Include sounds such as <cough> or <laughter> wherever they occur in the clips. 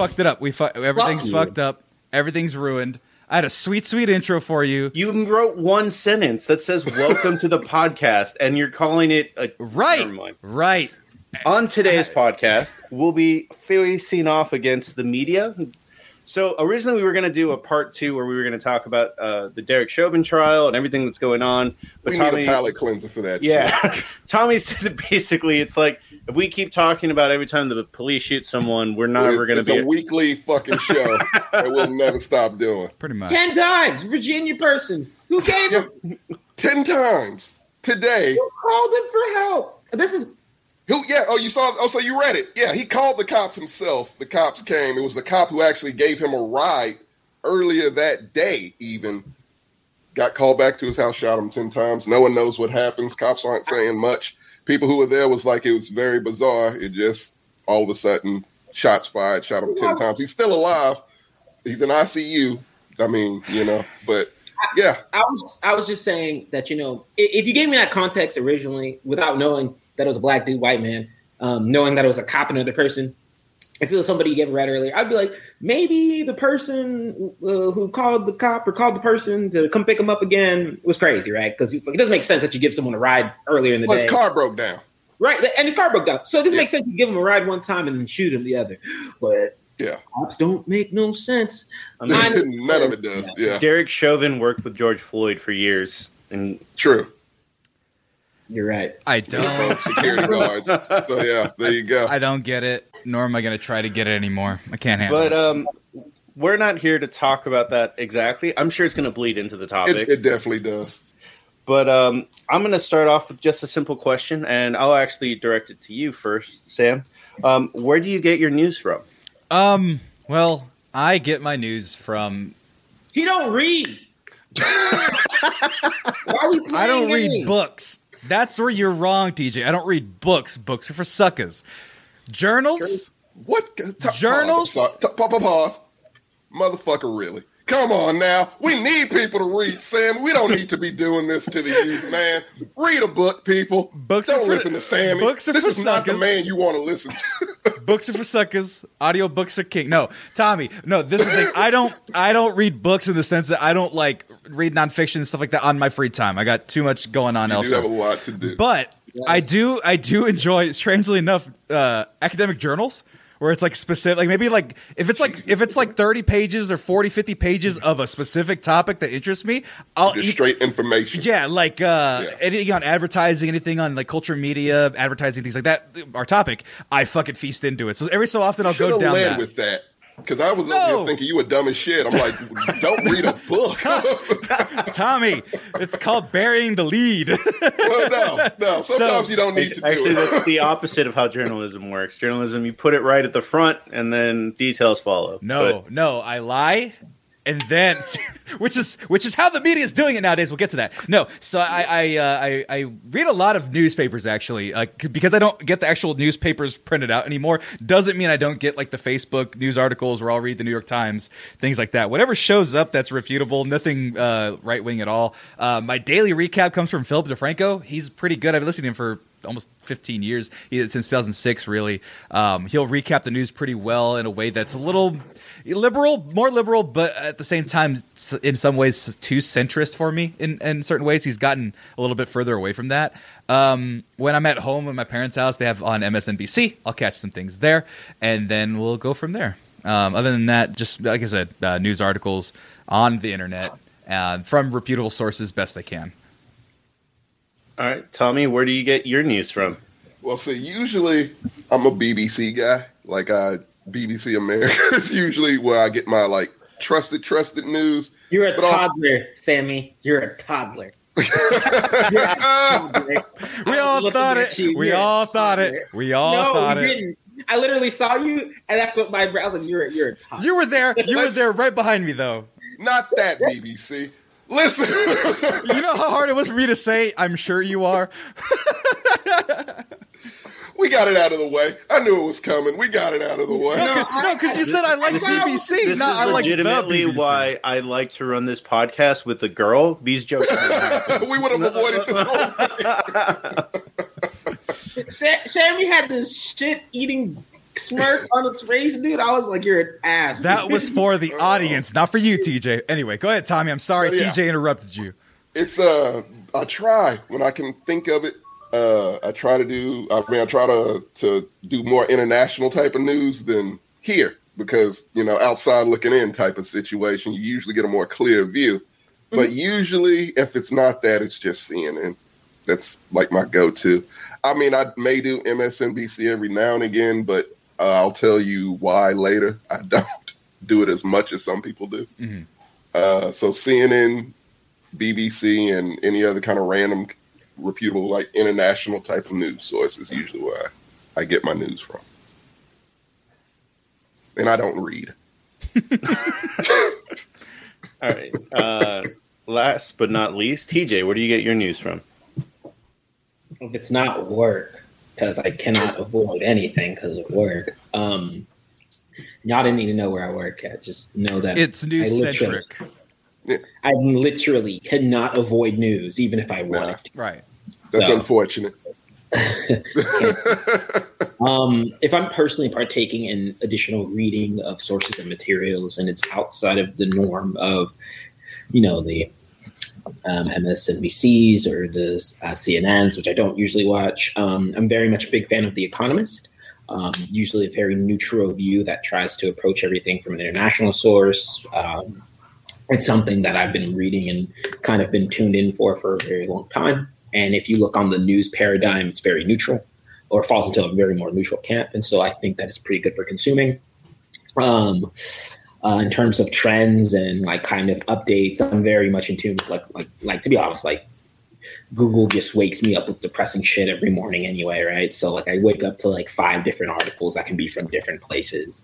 fucked it up. We fu- everything's you. fucked up. Everything's ruined. I had a sweet, sweet intro for you. You wrote one sentence that says "Welcome to the podcast," and you're calling it a Right, right. On today's podcast, we'll be facing off against the media. So originally, we were going to do a part two where we were going to talk about uh, the Derek Chauvin trial and everything that's going on. But we Tommy, need a palate cleanser for that. yeah. <laughs> Tommy said that basically it's like if we keep talking about every time the police shoot someone, we're not It- ever going to it's be. a weekly fucking show that we'll never stop doing. Pretty much. Ten times, Virginia person who gave Yeah. him, Ten times today. who called him for help. This is Who? Yeah. Oh, you saw. Oh, so you read it? Yeah. He called the cops himself. The cops came. It was the cop who actually gave him a ride earlier that day. Even got called back to his house, shot him ten times. No one knows what happens. Cops aren't saying much. People who were there was like it was very bizarre. It just all of a sudden shots fired, shot him ten times. He's still alive. He's in ICU. I mean, you know, but yeah, I was I was just saying that you know i- if you gave me that context originally without knowing that it was a black dude, white man, um, knowing that it was a cop, and another person. If it was somebody you gave a read earlier, I'd be like, maybe the person uh, who called the cop or called the person to come pick him up again was crazy, right? Because like, it doesn't make sense that you give someone a ride earlier in the well, day, his car broke down. right? And his car broke down, so it doesn't Yeah. make sense you give him a ride one time and then shoot him the other. But Yeah, cops don't make no sense. <laughs> I mean, none of it does. Yeah, Derek Chauvin worked with George Floyd for years, and true. You're right. I don't. both security guards. So yeah, there you go. I don't get it. Nor am I going to try to get it anymore. I can't handle but it. um, we're not here to talk about that exactly. I'm sure it's going to bleed into the topic. It, it definitely does. But um, I'm going to start off with just a simple question, and I'll actually direct it to you first, Sam. Um, where do you get your news from? Um. Well, I get my news from. He don't read. <laughs> Why we I don't playing read books. That's where you're wrong, TJ. I don't read books. Books are for suckers. Journals. What t- Journals? Pause, T- pause. Motherfucker, really? Come on now. We need people to read, Sam. We don't need to be doing this to the youth, man. Read a book, people. Books don't are for- listen to Sammy. books are this for is not the man you want to listen to. <laughs> books are for suckers. Audio books are king. No, Tommy. No, this is the thing. I don't. I don't read books in the sense that I don't like read nonfiction and stuff like that on my free time. I got too much going on you elsewhere. have a lot to do. But I do I do enjoy strangely enough uh, academic journals where it's like specific like maybe like if it's like if it's like 30 pages or 40 50 pages of a specific topic that interests me I'll Just eat- straight information. yeah like uh Yeah. anything on advertising anything on like culture media advertising things like that our topic I fucking feast into it so every so often I'll go down that with that. Because I was over here thinking you were dumb as shit. I'm like, <laughs> don't read a book. <laughs> Tommy it's called burying the lead well, no, no. <laughs> Sometimes So- you don't need to do Actually, it. that's the opposite of how journalism works. Journalism, you put it right at the front, and then details follow. No, no, I lie, and then <laughs> which is which is how the media is doing it nowadays. We'll get to that. No, so I I uh, I, I read a lot of newspapers actually uh, because I don't get the actual newspapers printed out anymore. Doesn't mean I don't get like the Facebook news articles where I'll read the New York Times things like that. Whatever shows up that's refutable, nothing uh, right wing at all. Uh, my daily recap comes from Philip DeFranco. He's pretty good. I've been listening to him for almost 15 years since 2006 really um, he'll recap the news pretty well in a way that's a little liberal more liberal but at the same time in some ways too centrist for me in, in certain ways. He's gotten a little bit further away from that. Um, when i'm at home at my parents house they have on msnbc i'll catch some things there and then we'll go from there. Um, other than that just like i said uh, news articles on the internet uh, from reputable sources best i can. All right, Tommy, where do you get your news from? Well, see, usually I'm a BBC guy. Like I BBC America <laughs> is usually where I get my like trusted, trusted news. You're a But also- toddler, Sammy. You're a toddler. <laughs> You're a toddler. we I all thought it you. we You're all thought it we all no, thought you it didn't. I literally saw you, and that's what my I was. You're you're a toddler. You were there. <laughs> You were there right behind me, though. Not that BBC. Listen, You know how hard it was for me to say. I'm sure you are. We got it out of the way. I knew it was coming. We got it out of the way. No, because you said I like This is- BBC. This not is I like legitimately BBC. why I like to run this podcast with a girl. These jokes. <laughs> we would have avoided this whole thing. Sammy had this shit eating smirk on his face, dude. I was like, "You're an ass." That was for the <laughs> audience, not for you, TJ. Anyway, go ahead, Tommy. I'm sorry, yeah. TJ interrupted you. it's uh I try when I can think of it. Uh I try to do I mean I try to to do more international type of news than here because you know outside looking in type of situation you usually get a more clear view. But usually if it's not that it's just CNN. That's like my go-to. I mean I may do MSNBC every now and again, but uh, I'll tell you why later. I <laughs> don't do it as much as some people do. Mhm. Uh, so CNN, BBC and any other kind of random, reputable, like international type of news source is usually where I, I get my news from. And I don't read. <laughs> All right. Uh, last but not least, TJ, where do you get your news from? if it's not work, because I cannot avoid anything because of work. Um, y'all didn't need to know where I work at. Just know that It's news centric. I literally cannot avoid news, even if I wanted to. Right. That's So- unfortunate. <laughs> Um, if I'm personally partaking in additional reading of sources and materials, and it's outside of the norm of, you know, the um, MSNBCs or the uh, CNNs, which I don't usually watch, um, I'm very much a big fan of The Economist. Um, usually a very neutral view that tries to approach everything from an international source. Um, it's something that I've been reading and kind of been tuned in for for a very long time. And if you look on the news paradigm, it's very neutral or falls into a very more neutral camp. And so I think that is pretty good for consuming. Um, uh, in terms of trends and like kind of updates, I'm very much in tune with like like like to be honest, like Google just wakes me up with depressing shit every morning anyway, right? So like I wake up to like five different articles that can be from different places.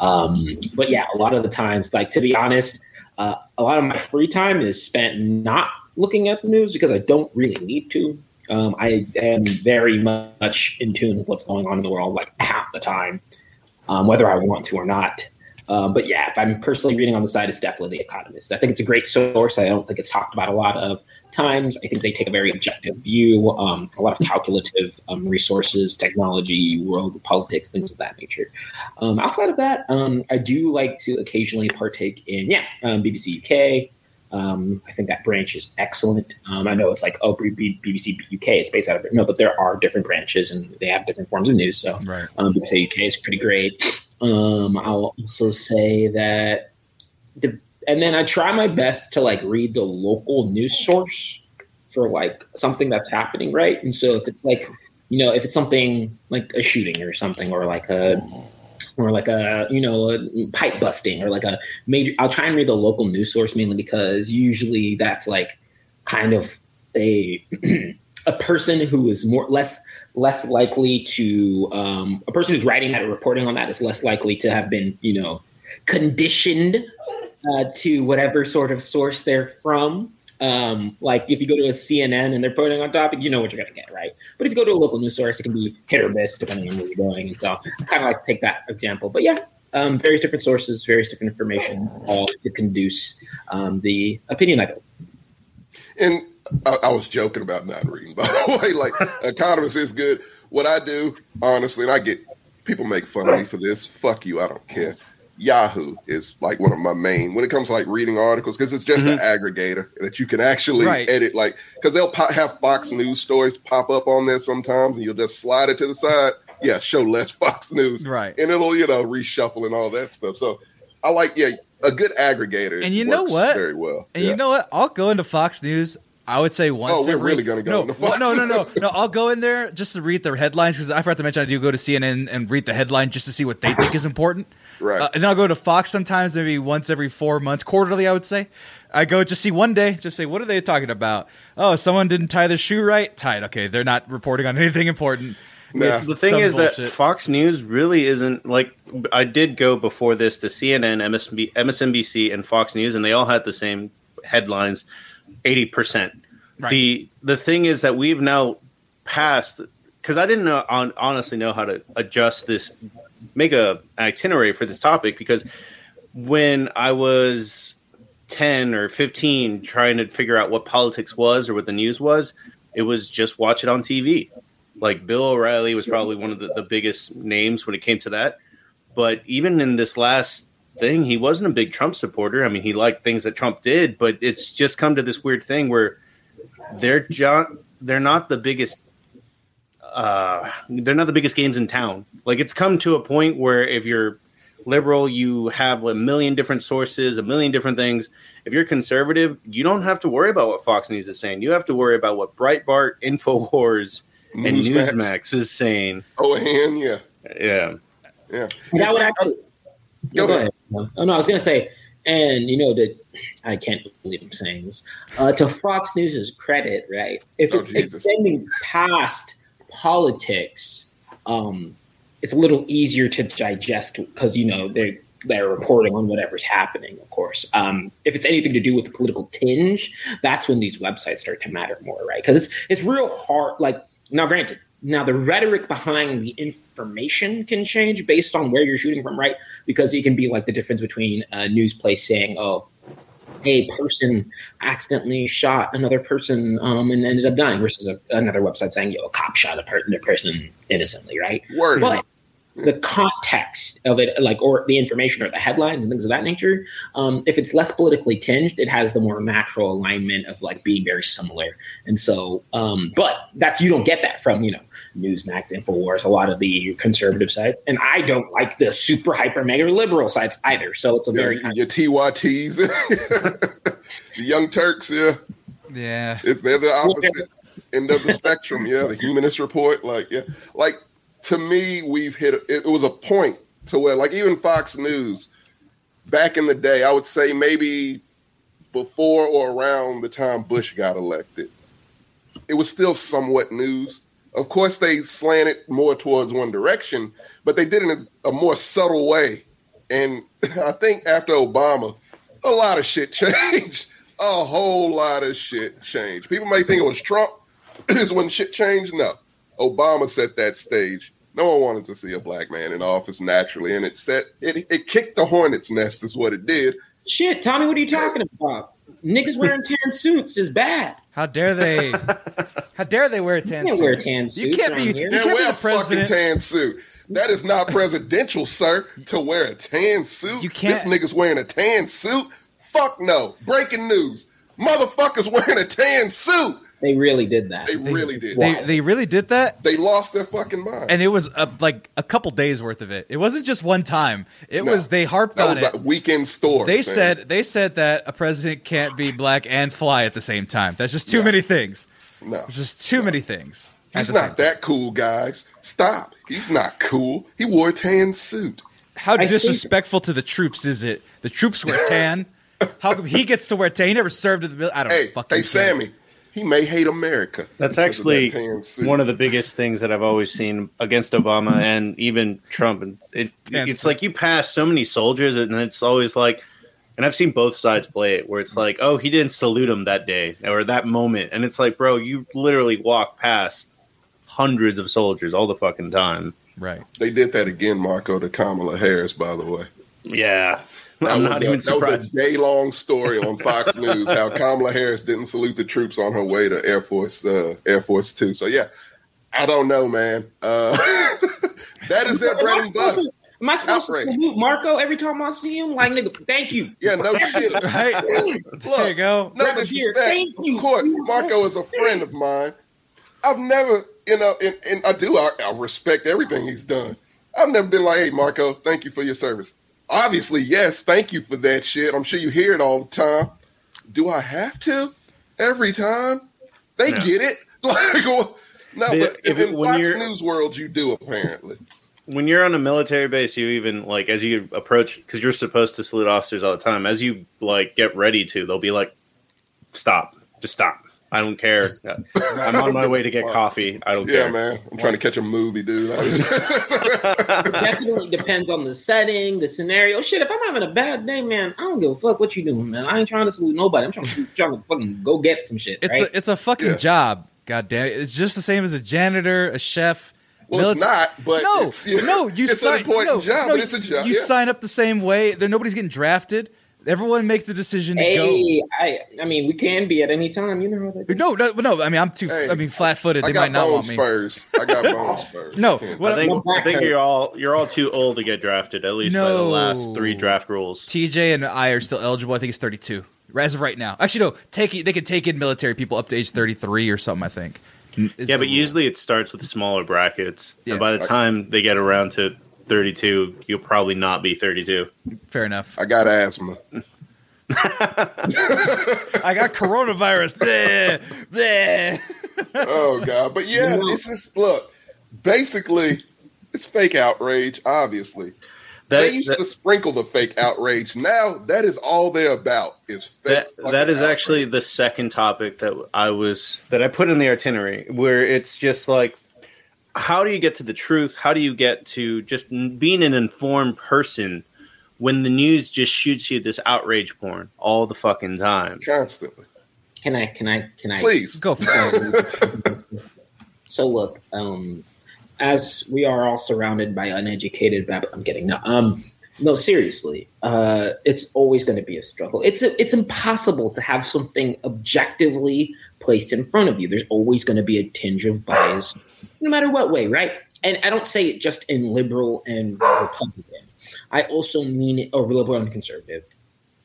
Um, but yeah, a lot of the times, like to be honest, uh, a lot of my free time is spent not looking at the news because I don't really need to. Um, I am very much in tune with what's going on in the world, like half the time, um, whether I want to or not. Um, but yeah, if I'm personally reading on the side, it's definitely The Economist. I think it's a great source. I don't think it's talked about a lot of times. I think they take a very objective view, um, a lot of calculative um, resources, technology, world politics, things of that nature. Um, outside of that, um, I do like to occasionally partake in, yeah, um, BBC UK. Um, I think that branch is excellent. Um, I know it's like, oh, BBC UK, it's based out of No, but there are different branches and they have different forms of news. So Right. um, BBC UK is pretty great. Um, I'll also say that, the, and then I try my best to like read the local news source for like something that's happening, right? And so if it's like, you know, if it's something like a shooting or something, or like a, or like a, you know, a pipe busting, or like a major, I'll try and read the local news source mainly because usually that's like kind of a <clears throat> a person who is more less less likely to um, a person who's writing that or reporting on that is less likely to have been you know conditioned uh, to whatever sort of source they're from. Um, like if you go to a CNN and they're putting on topic, you know what you're gonna get, right? But if you go to a local news source, it can be hit or miss depending on where you're going. And so I kind of like to take that example. But yeah, um, various different sources, various different information, all to conduce um, the opinion I build. And I, I was joking about not reading, <laughs> by the way. Like, <laughs> Economist is good. What I do, honestly, and I get people make fun of me for this. Fuck you, I don't care. Yahoo is like one of my main when it comes to like reading articles because it's just an mm-hmm. aggregator that you can actually Right. edit. Like, because they'll pop, have Fox News stories pop up on there sometimes, and you'll just slide it to the side. Yeah, show less <laughs> Fox News, Right. And it'll you know reshuffle and all that stuff. So I like yeah a good aggregator. And you know what? Very well. And Yeah. you know what? I'll go into Fox News. I would say once. Oh, we're every- really gonna go no, into Fox no, no, no, no. I'll go in there just to read the headlines because I forgot to mention I do go to CNN and read the headline just to see what they think is important. Right. Uh, and then I'll go to Fox sometimes, maybe once every four months, quarterly. I would say. I go just see one day, just say what are they talking about? Oh, someone didn't tie their shoe right. Tied. Okay, they're not reporting on <laughs> anything important. Nah. It's The thing is bullshit. that Fox News really isn't like I did go before this to CNN, MSNB, MSNBC, and Fox News, and they all had the same headlines, eighty percent. Right. The the thing is that we've now passed because I didn't know on, honestly know how to adjust this, make a itinerary for this topic because when I was ten or fifteen trying to figure out what politics was or what the news was, it was just watch it on TV Like Bill O'Reilly was probably one of the, the biggest names when it came to that. But even in this last thing, he wasn't a big Trump supporter. I mean, he liked things that Trump did, but it's just come to this weird thing where they're jo- they're not the biggest uh, they're not the biggest games in town. Like it's come to a point where if you're liberal, you have a million different sources, a million different things. If you're conservative, you don't have to worry about what Fox News is saying. You have to worry about what Breitbart, <laughs> Infowars, and Newsmax. Newsmax is saying. Oh, and yeah, Yeah. yeah. That would actually. Go Go ahead. ahead. Oh no, I was gonna say, and you know that I can't believe I'm saying this. Uh, to Fox News's credit, right? If Oh, it's Jesus. extending past politics, um, it's a little easier to digest because you know they're they're reporting on whatever's happening. Of course, um, if it's anything to do with the political tinge, that's when these websites start to matter more, right? Because it's it's real hard. Like now, granted, now the rhetoric behind the information can change based on where you're shooting from, right? Because it can be like the difference between a news place saying, "Oh, a person accidentally shot another person um, and ended up dying," versus a, another website saying, "Yo, a cop shot a, per- a person innocently," right? Word. But the context of it, like, or the information or the headlines and things of that nature, um, if it's less politically tinged, it has the more natural alignment of like being very similar. And so, um, but that's you don't get that from you know Newsmax, Infowars, a lot of the conservative sites, and I don't like the super hyper mega liberal sites either. So it's a Yeah, very your TYTs, <laughs> the Young Turks, yeah, Yeah. if they're the opposite end of the spectrum, yeah, the Humanist Report, like, yeah, like to me, we've hit. It, was a point to where, like, even Fox News back in the day, I would say maybe before or around the time Bush got elected, it was still somewhat news. Of course, they slanted more towards one direction, but they did it in a more subtle way. And <laughs> I think after Obama, a lot of shit <laughs> changed. A whole lot of shit changed. People may think it was Trump <clears throat> is when shit changed. No, Obama set that stage. No one wanted to see a black man in office naturally, and it set it. It kicked the hornet's nest, is what it did. shit. Tommy, what are you talking <laughs> about? Niggas wearing tan suits is bad. How dare they? <laughs> How dare they wear a You tan can't suit? wear tan suits. You can't be- here. you can't be wear the a fucking president. tan suit. That is not presidential, sir. To wear a tan suit. You can't- This nigga's wearing a tan suit. Fuck no. Breaking news. Motherfuckers wearing a tan suit. They really did that. They, really did. They They, they really did that, They lost their fucking mind. and it was a, like a couple days worth of it. It wasn't just one time. It No. was they harped that on was it. a weekend store. they man. said they said that a president can't be black and fly at the same time. That's just too Yeah. many things. no. It's just too many things. He's not that cool, guys. Stop. He's not cool. He wore a tan suit. How I think- disrespectful to the troops is it? The troops wear tan. <laughs> How come he gets to wear tan? He never served in the mil- I don't Hey, fucking hey, care. Sammy. He may hate America. That's because of actually that one of the biggest things that I've always seen against Obama and even Trump. And it, it's like you pass so many soldiers, and it's always like, and I've seen both sides play it, where it's like, oh, he didn't salute him that day or that moment, and it's like, bro, you literally walk past hundreds of soldiers all the fucking time. Right. They did that again, Marco, to Kamala Harris, by the way. Yeah, That I'm not a, even That was a day long story on Fox <laughs> News how Kamala Harris didn't salute the troops on her way to Air Force uh, Air Force Two. So yeah, I don't know, man. Uh, <laughs> that is their Am I bread and supposed butter. to- Am I supposed Outrage. to salute Marco every time I see him? Like, nigga, thank you. Yeah, no shit. Right. there you go. No Grab a beer. disrespect. Thank you. Of course, Marco is a friend of mine. I've never, you know, and, and I do, I, I respect everything he's done. I've never been like, hey, Marco, thank you for your service. Obviously, yes, thank you for that shit. I'm sure you hear it all the time. Do I have to every time? They No. get it. <laughs> Like, well, no, But but if in Fox News world, you do apparently. when you're on a military base, you even like as you approach because you're supposed to salute officers all the time. As you like get ready to, they'll be like, "Stop, just stop. I don't care. I'm on my way to get coffee. I don't Yeah, care." man. I'm trying to catch a movie, dude. <laughs> Definitely depends on the setting, the scenario. Shit, if I'm having a bad day, man, I don't give a fuck what you doing, man. I ain't trying to salute nobody. I'm trying to, trying to fucking go get some shit. It's right? a it's a fucking Yeah. job. God damn it. It's just the same as a janitor, a chef. well, it's not, but no, it's, yeah, <laughs> no, you it's sign, an important no, job, no, but it's a job. You yeah. sign up the same way. There, nobody's getting drafted. Everyone makes the decision to go. Hey, I, I mean, we can be at any time. You know how that. No, no, no. I mean, I'm too. Hey, I mean, flat footed. I They might not want me. spurs. I got <laughs> bone spurs. No, Can't- what I think, I think you're all you're all too old to get drafted. At least by the last three draft rules. TJ and I are still eligible. I think it's 32 as of right now. Actually, no. Take they could take in military people up to age 33 or something. I think. Is yeah, but rule. usually it starts with smaller brackets, Yeah. and by the time they get around to 32, you'll probably not be 32. fair enough. I got asthma. <laughs> I got coronavirus. Bleh, bleh. Oh god, but yeah, No. this is look. Basically, it's fake outrage. Obviously, That, they used that- to sprinkle the fake outrage. Now that is all they're about. Is fake. that, that is outrage. actually the second topic that I was that I put in the itinerary, where it's just like, how do you get to the truth? How do you get to just being an informed person when the news just shoots you this outrage porn all the fucking time? constantly. Can I? Can I? Can I? Please, Go for it. <laughs> So look, um, as we are all surrounded by uneducated, bab- I'm getting No, um, no, seriously, uh, it's always going to be a struggle. It's it's impossible to have something objectively placed in front of you. There's always going to be a tinge of bias, no matter what way, right? And I don't say it just in liberal and Republican. I also mean it, or liberal and conservative,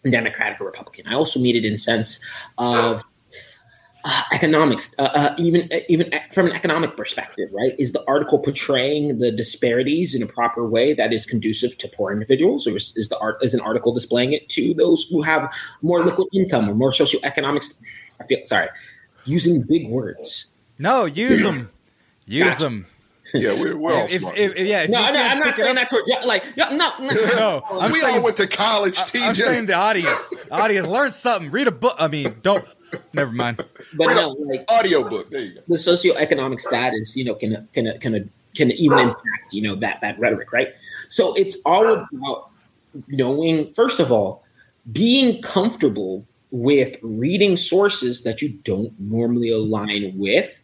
and Democratic or Republican. I also mean it in sense of uh, economics, uh, uh, even even from an economic perspective, right? Is the article portraying the disparities in a proper way that is conducive to poor individuals, or is, is the art is an article displaying it to those who have more liquid income or more socioeconomic? St- I feel sorry, using big words. No, use them. Use Gotcha. them. yeah, we're, we're all If, smart. if, if- yeah, if No, you no, can't I'm not saying up- that towards you. Like, no, no, no. No, I'm we saying all went to college, I- TJ. I'm saying the audience. Audience, learn something. Read a book. I mean, don't. Never mind. but Read no, like audiobook. There you go. the socioeconomic status, you know, can can can can even impact, you know, that that rhetoric, right? So it's all about knowing, first of all, being comfortable with reading sources that you don't normally align with,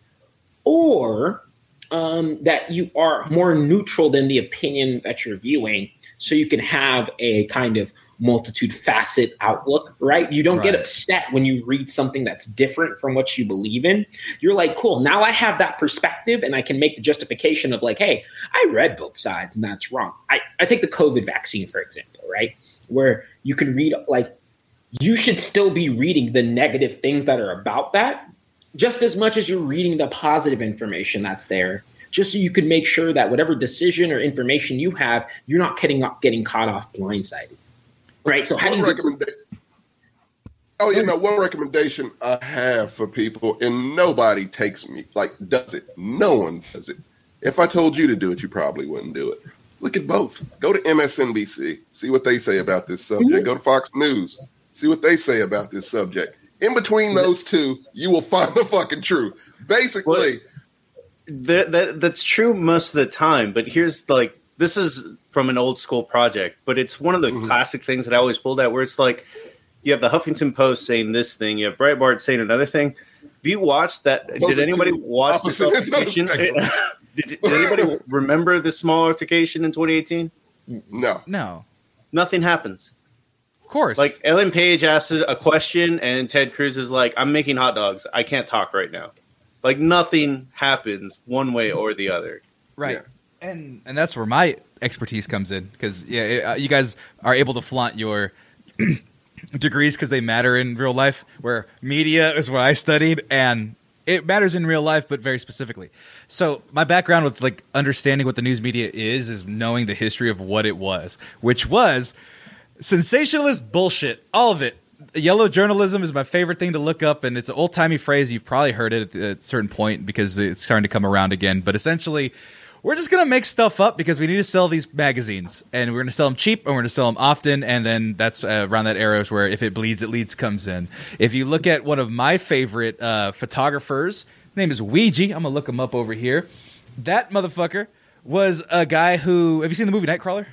or um, that you are more neutral than the opinion that you're viewing, so you can have a kind of multitude facet outlook, right? You don't get upset when you read something that's different from what you believe in. You're like, cool, now I have that perspective and I can make the justification of like, hey, I read both sides and that's wrong. I, I take the COVID vaccine, for example, right? Where you can read like you should still be reading the negative things that are about that just as much as you're reading the positive information that's there just so you can make sure that whatever decision or information you have you're not getting getting caught off blindsided right so how do you Oh, you know, one recommendation I have for people, and nobody takes me like does it. No one does it. If I told you to do it, you probably wouldn't do it. Look at both. Go to MSNBC, see what they say about this subject. Mm-hmm. Go to Fox News, see what they say about this subject. In between those two, you will find the fucking truth. Basically, that, that that's true most of the time but here's like this is from an old school project but it's one of the Mhm. classic things that i always pulled out where it's like you have the huffington post saying this thing you have breitbart saying another thing have you watched that Those did anybody watch this opposite the altercation spectrum. <laughs> did, did anybody <laughs> remember the small altercation in 2018 no. No, nothing happens of course. like ellen page asks a question and ted cruz is like i'm making hot dogs i can't talk right now like nothing happens one way or the other right, Yeah. and and that's where my expertise comes in because yeah, it- uh, you guys are able to flaunt your <clears throat> degrees because they matter in real life. Where media is what I studied, and it matters in real life, but very specifically. So my background with like understanding what the news media is is knowing the history of what it was, which was sensationalist bullshit, all of it. Yellow journalism is my favorite thing to look up, and it's an old timey phrase. You've probably heard it at a certain point because it's starting to come around again. But essentially, we're just gonna make stuff up because we need to sell these magazines, and we're gonna sell them cheap, and we're gonna sell them often, and then that's uh, around that era is where if it bleeds, it leads comes in. If you look at one of my favorite uh, photographers, his name is Weegee. I'm gonna look him up over here. That motherfucker was a guy who. Have you seen the movie Nightcrawler?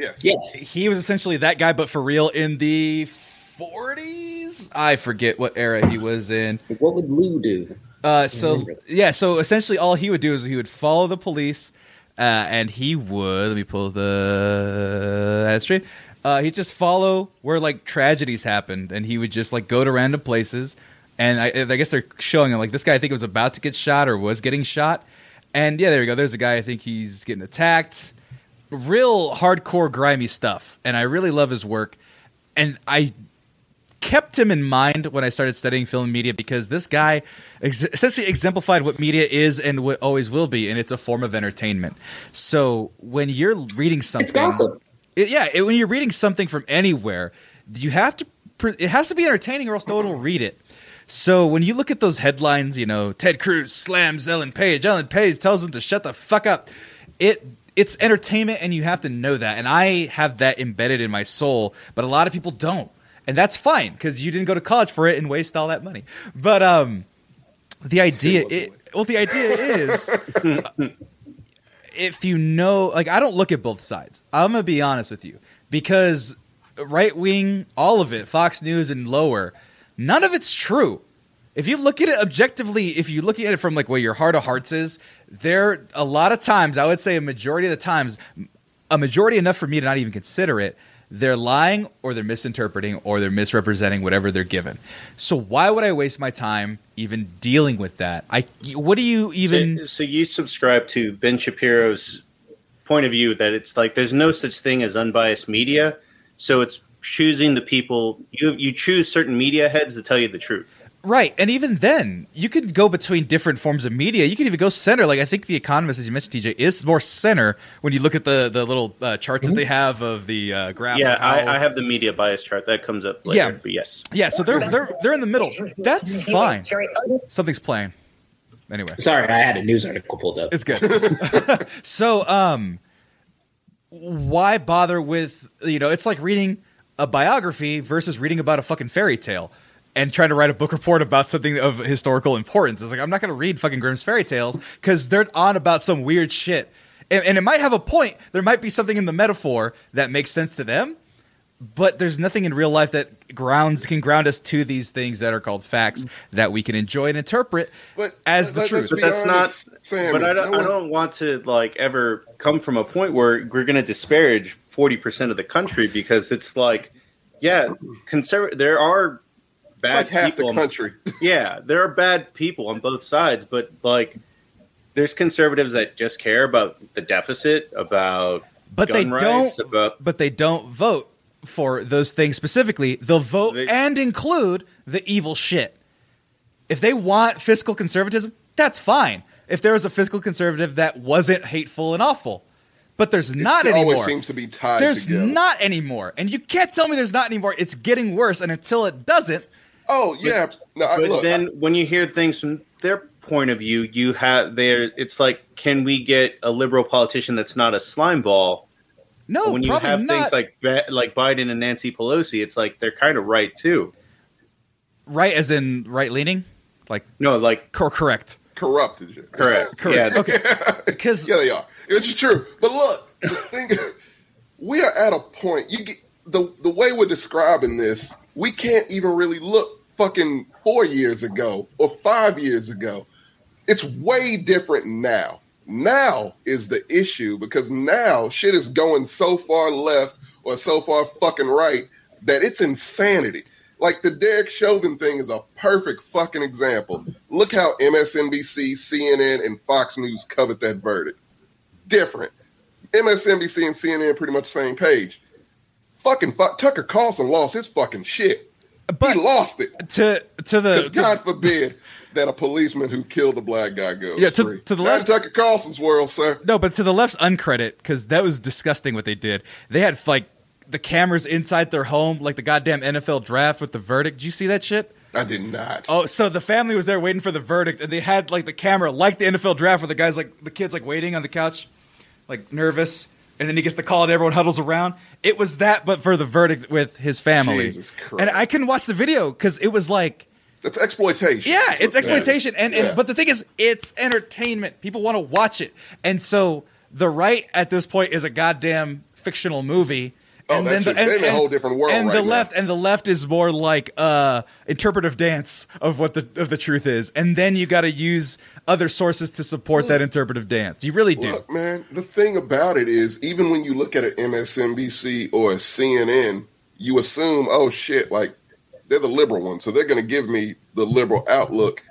Yes. yes he was essentially that guy, but for real in the 40s. I forget what era he was in. what would lou do Uh, so yeah, so essentially all he would do is he would follow the police, uh, and he would let me pull the history. Uh, he'd just follow where like tragedies happened, and he would just like go to random places. And I, I guess they're showing him like this guy I think was about to get shot or was getting shot. And yeah, there you go. There's a guy I think he's getting attacked. Real hardcore grimy stuff, and I really love his work. And I kept him in mind when I started studying film media because this guy ex- essentially exemplified what media is and what always will be, and it's a form of entertainment. So when you're reading something, It's gossip. it- yeah, it, when you're reading something from anywhere, you have to. It has to be entertaining, or else no one will read it. So when you look at those headlines, you know, Ted Cruz slams Ellen Page, Ellen Page tells him to shut the fuck up. It it's entertainment, and you have to know that. And I have that embedded in my soul, but a lot of people don't, and that's fine because you didn't go to college for it and waste all that money. But um, the idea, it, well, the idea is if you know, like, I don't look at both sides. I'm gonna be honest with you because right wing, all of it, Fox News and lower, none of it's true. If you look at it objectively, if you look at it from like where your heart of hearts is, there a lot of times, I would say a majority of the times, a majority enough for me to not even consider it, they're lying or they're misinterpreting or they're misrepresenting whatever they're given. So why would I waste my time even dealing with that? I what do you even so, so you subscribe to Ben Shapiro's point of view that it's like there's no such thing as unbiased media. So it's choosing the people you you choose certain media heads to tell you the truth. Right, and even then, you could go between different forms of media. You could even go center. Like I think the Economist, as you mentioned, TJ, is more center when you look at the the little uh, charts that they have of the uh, graphs. yeah, how- I, I have the media bias chart that comes up later. Yeah. but yes, yeah. So they're they're they're in the middle. That's fine. Something's playing. Anyway, Sorry, I had a news article pulled up. it's good. <laughs> so, um, why bother with you know? It's like reading a biography versus reading about a fucking fairy tale and trying to write a book report about something of historical importance. It's like I'm not going to read fucking Grimm's fairy tales because they're on about some weird shit, and, and it might have a point. There might be something in the metaphor that makes sense to them, but there's nothing in real life that grounds can ground us to these things that are called facts that we can enjoy and interpret But as the truth. but that's honest, not. Sammy, but I don't, no I don't want to like ever come from a point where we're going to disparage forty percent of the country because it's like, yeah, conserv- There are It's bad like half people. the country. <laughs> yeah, there are bad people on both sides, but like there's conservatives that just care about the deficit, about but gun they rights, don't about but they don't vote for those things specifically. They'll vote They- and include the evil shit. If they want fiscal conservatism, that's fine. If there was a fiscal conservative that wasn't hateful and awful, but there's not it anymore. always seems to be tied there's together. not anymore, and you can't tell me there's not anymore. It's getting worse, and until it doesn't, oh yeah, no. I, but look, then when you hear things from their point of view, you have there. It's like, can we get a liberal politician that's not a slime ball? no, when you have not. things like like Biden and Nancy Pelosi, it's like they're kind of right too. right, as in right leaning, like No, like cor- correct, corrupted you. correct, <laughs> correct. Yeah, Okay, <laughs> because Yeah, they are. It's true. But look, the thing <laughs> we are at a point. You get the the way we're describing this. We can't even really look fucking four years ago or five years ago. It's way different now. Now is the issue because now shit is going so far left or so far fucking right that it's insanity. Like the Derek Chauvin thing is a perfect fucking example. Look how MSNBC, CNN, and Fox News covered that verdict. Different. MSNBC and CNN pretty much the same page. Fucking fuck, Tucker Carlson lost his fucking shit. But he lost it. to to the to- God forbid that a policeman who killed a black guy goes Yeah, to- free. to the left- Tucker Carlson's world, sir. No, but to the left's uncredit, because that was disgusting what they did. They had like the cameras inside their home, like the goddamn NFL draft with the verdict. Did you see that shit? I did not. Oh, so the family was there waiting for the verdict, and they had like the camera, like the NFL draft, where the guy's like the kid's like waiting on the couch, like nervous, and then he gets the call and everyone huddles around. It was that, but for the verdict with his family. And I couldn't watch the video because it was like That's exploitation. yeah, That's it's what that is. exploitation, and, and Yeah. but the thing is, it's entertainment. People want to watch it, and so the right at this point is a goddamn fictional movie, Oh, And then the- and- in a whole different world and right the now. left and the left is more like uh interpretive dance of what the of the truth is and then you got to use other sources to support that interpretive dance you really do Look, man, the thing about it is, even when you look at an MSNBC or a CNN, you assume, oh shit, like they're the liberal one, so they're going to give me the liberal outlook.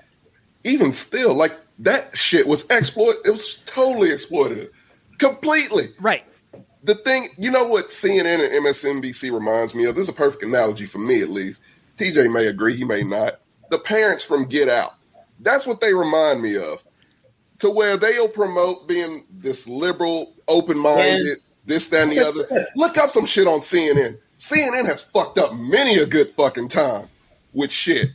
Even still, like that shit was exploit. It was totally exploitative, completely. right The thing, you know what CNN and MSNBC reminds me of? This is a perfect analogy for me, at least. TJ may agree, he may not. The parents from Get Out. That's what they remind me of. To where they'll promote being this liberal, open minded, this, that, and the other. Look up some shit on CNN. CNN has fucked up many a good fucking time with shit.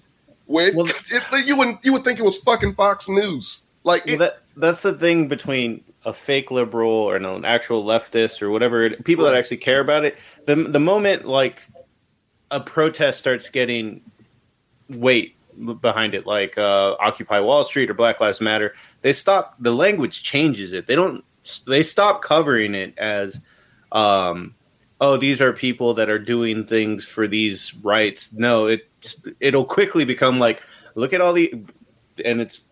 Where it- Well, it- you wouldn't you would think it was fucking Fox News. Like Well, that that's the thing between a fake liberal or an actual leftist or whatever people that actually care about it. The the moment like a protest starts getting weight behind it, like uh, Occupy Wall Street or Black Lives Matter, they stop. The language changes it. They don't. They stop covering it as, um, oh, these are people that are doing things for these rights. No, it it'll quickly become like, look at all the, and it's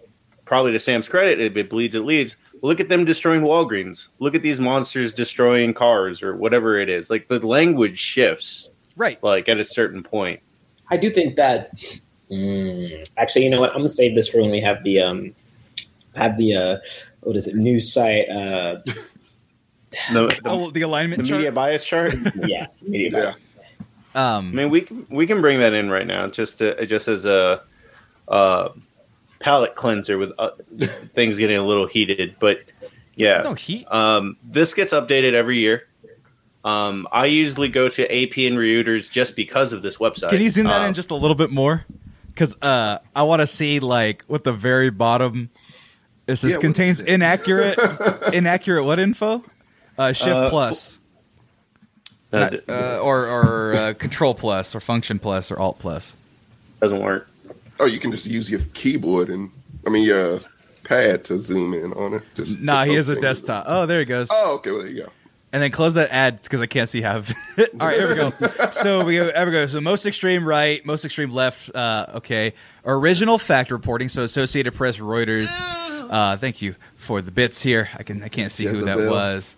probably to Sam's credit, if it bleeds, it leads. Look at them destroying Walgreens. Look at these monsters destroying cars or whatever it is. Like the language shifts, right like at a certain point. I do think that. Mm, actually, you know what? I'm gonna save this for when we have the um, have the uh, what is it? News site. Uh, <laughs> The, the, oh the the alignment media bias chart. <laughs> yeah, media. Bias. Yeah. I um mean, we can, we can bring that in right now, just to, just as a uh, palate cleanser with uh, things getting a little heated. But yeah, no heat Um, this gets updated every year. Um, I usually go to AP and Reuters just because of this website. can you zoom that Um, in just a little bit more because uh i want to see like what the very bottom it says Yeah, contains is inaccurate <laughs> inaccurate what info uh shift Uh, plus no, Not- uh, or or uh, control plus or function plus or alt plus doesn't work. Oh, you can just use your keyboard and I mean your pad to zoom in on it. Just nah he has a fingers- desktop oh there he goes Oh, okay. Well, there you go. and then close that ad because I can't see how. <laughs> All right, here we go. <laughs> So we go. Here we go. So most extreme right, most extreme left. Uh, okay, original fact reporting. So Associated Press, Reuters. Uh, thank you for the bits here. I can I can't see who that Jezebel. was.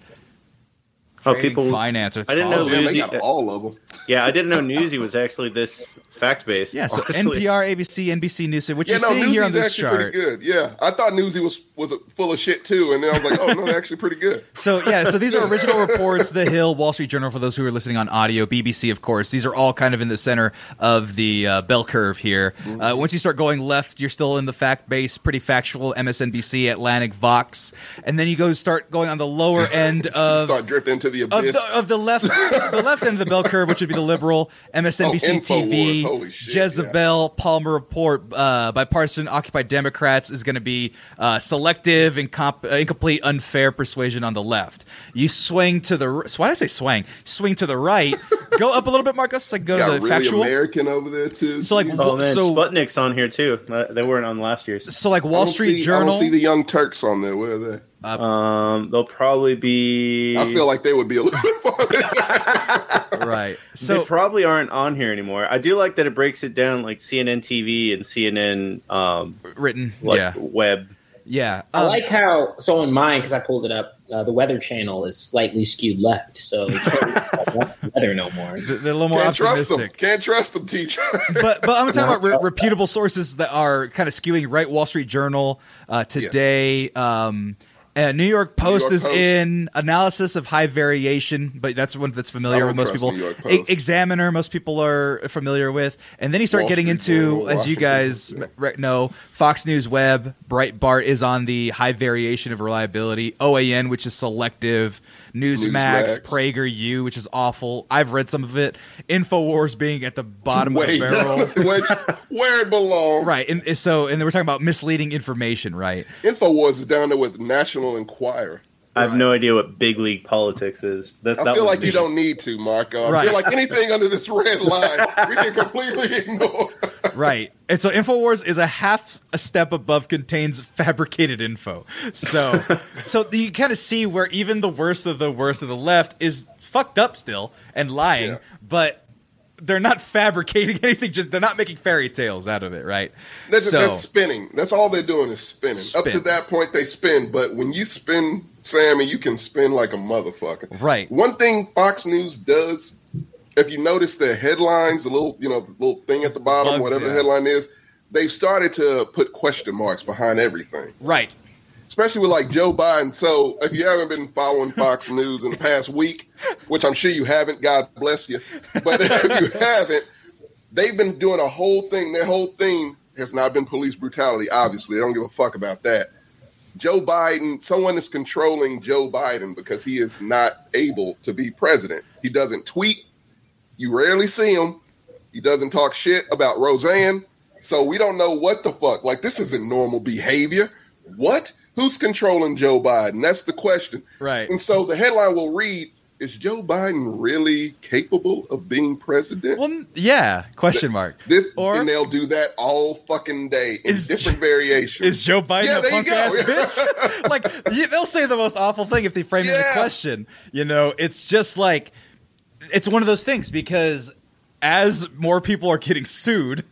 Oh, Trading people. finance. I didn't know Oh, damn, they got all of them. Yeah, I didn't know Newsy was actually this fact based. Yeah. So honestly. NPR, ABC, NBC News. Which Yeah, you're no, seeing here on Newsy's this actually chart. pretty good. Yeah, I thought Newsy was was full of shit too, and then I was like, oh no, they're actually pretty good. So yeah, so these are original reports. The Hill, Wall Street Journal. For those who are listening on audio, BBC, of course. These are all kind of in the center of the uh, bell curve here. Uh, once you start going left, you're still in the fact base, pretty factual. MSNBC, Atlantic, Vox, and then you go start going on the lower <laughs> end of Start drifting into the of abyss. the, of the left the left end of the bell curve, which would be the liberal, MSNBC Oh, TV, Holy shit, Jezebel, Palmer Report, uh, bipartisan Occupy Democrats is going to be uh, selective, incomp- uh, incomplete, unfair persuasion on the left. You swing to the r- so why did I say swing? Swing to the right. <laughs> go up a little bit, Marcus. Like go got to the really factual. American over there too. So, like, Oh man, So- Sputnik's on here too. Uh, They weren't on last year's. So like I Wall don't Street see, I Journal. don't see the Young Turks on there. Where are they? Um, they'll probably be. I feel like they would be a little bit farther. <laughs> right. they So probably aren't on here anymore. I do like that it breaks it down like CNN TV and CNN um, written. like yeah. web. Yeah. I Um, like how so on mine because I pulled it up. Uh, the Weather Channel is slightly skewed left, so <laughs> you weather no more. they're a little more Can't trust them. optimistic. Can't trust them, teacher. <laughs> but but I'm talking about re- No. reputable sources that are kind of skewing right. Wall Street Journal uh, today. Um, uh, New York Post York is Post. in analysis of high variation, but that's one that's familiar with most people. New E- Examiner, most people are familiar with, and then you start Wall getting Street into, as you guys re- know, Fox News Web, Breitbart is on the high variation of reliability. OAN, which is selective. Newsmax, Newsmax. PragerU, which is awful. I've read some of it. Infowars being at the bottom of the barrel. <laughs> down, where, where it belongs. Right, and so and then we're talking about misleading information, right? Infowars is down there with National Enquirer. I have Right. no idea what big league politics is. That, I that feel like me. you don't need to, Marco. I Right. feel like anything under this red <laughs> line, we can completely ignore. Right, and so Infowars is a half a step above contains fabricated info. So, <laughs> so you kind of see where even the worst of the worst of the left is fucked up still and lying, Yeah. but they're not fabricating <laughs> anything. Just they're not making fairy tales out of it, right? That's, So- that's spinning. That's all they're doing is spinning. Up to that point, they spin. But when you spin, Sammy, you can spin like a motherfucker. Right. One thing Fox News does, if you notice the headlines, the little you know the little thing at the bottom, Bugs, whatever yeah. the headline is, they've started to put question marks behind everything. Right. especially with like Joe Biden. So if you haven't been following Fox <laughs> News in the past week, which I'm sure you haven't, God bless you. But if you <laughs> haven't, they've been doing a whole thing. Their whole thing has not been police brutality. Obviously, they don't give a fuck about that. Joe Biden, someone is controlling Joe Biden because he is not able to be president. He doesn't tweet. You rarely see him. He doesn't talk shit about Roseanne. So we don't know what the fuck. Like this isn't normal behavior. What? Who's controlling Joe Biden? That's the question. Right. And so the headline will read: Is Joe Biden really capable of being president? Well, yeah. Question mark. this or- and they'll do that all fucking day in Is- different variations. Is Joe Biden Yeah, a punk ass bitch? <laughs> like they'll say the most awful thing if they frame it in a question. You know, it's just like it's one of those things because as more people are getting sued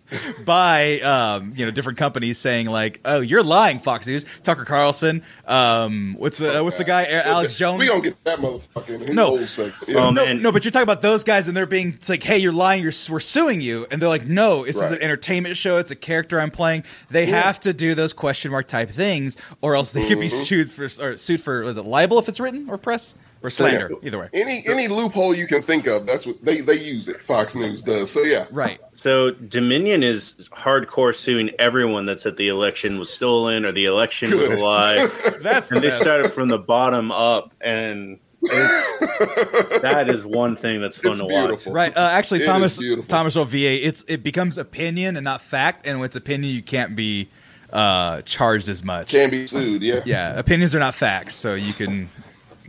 by um, you know different companies saying like, "Oh, you're lying, Fox News." Tucker Carlson, um, what's the uh, what's the guy, Alex Jones? We gonna get that motherfucker in his No. Yeah. Um, no, And- no, but you're talking about those guys, and they're being it's like, "Hey, you're lying. You're we're suing you," and they're like, "No, this is an entertainment show. It's a character I'm playing. They Yeah. have to do those question mark type things, or else they could be Mm-hmm. sued for or sued for was it libel if it's written or press or slander? Either way, any any loophole you can think of, that's what they they use it. Fox News does. So yeah, right? So Dominion is hardcore suing everyone that said the election was stolen or the election was a lie, <laughs> That's the and they best. started from the bottom up, and it's, <laughs> that is one thing that's fun It's to beautiful. watch. Right. Uh, actually, It is Thomas beautiful. Thomas Earl VA. It's it becomes opinion and not fact, and when it's opinion, you can't be uh, charged as much. can be sued. Yeah, yeah, opinions are not facts, so you can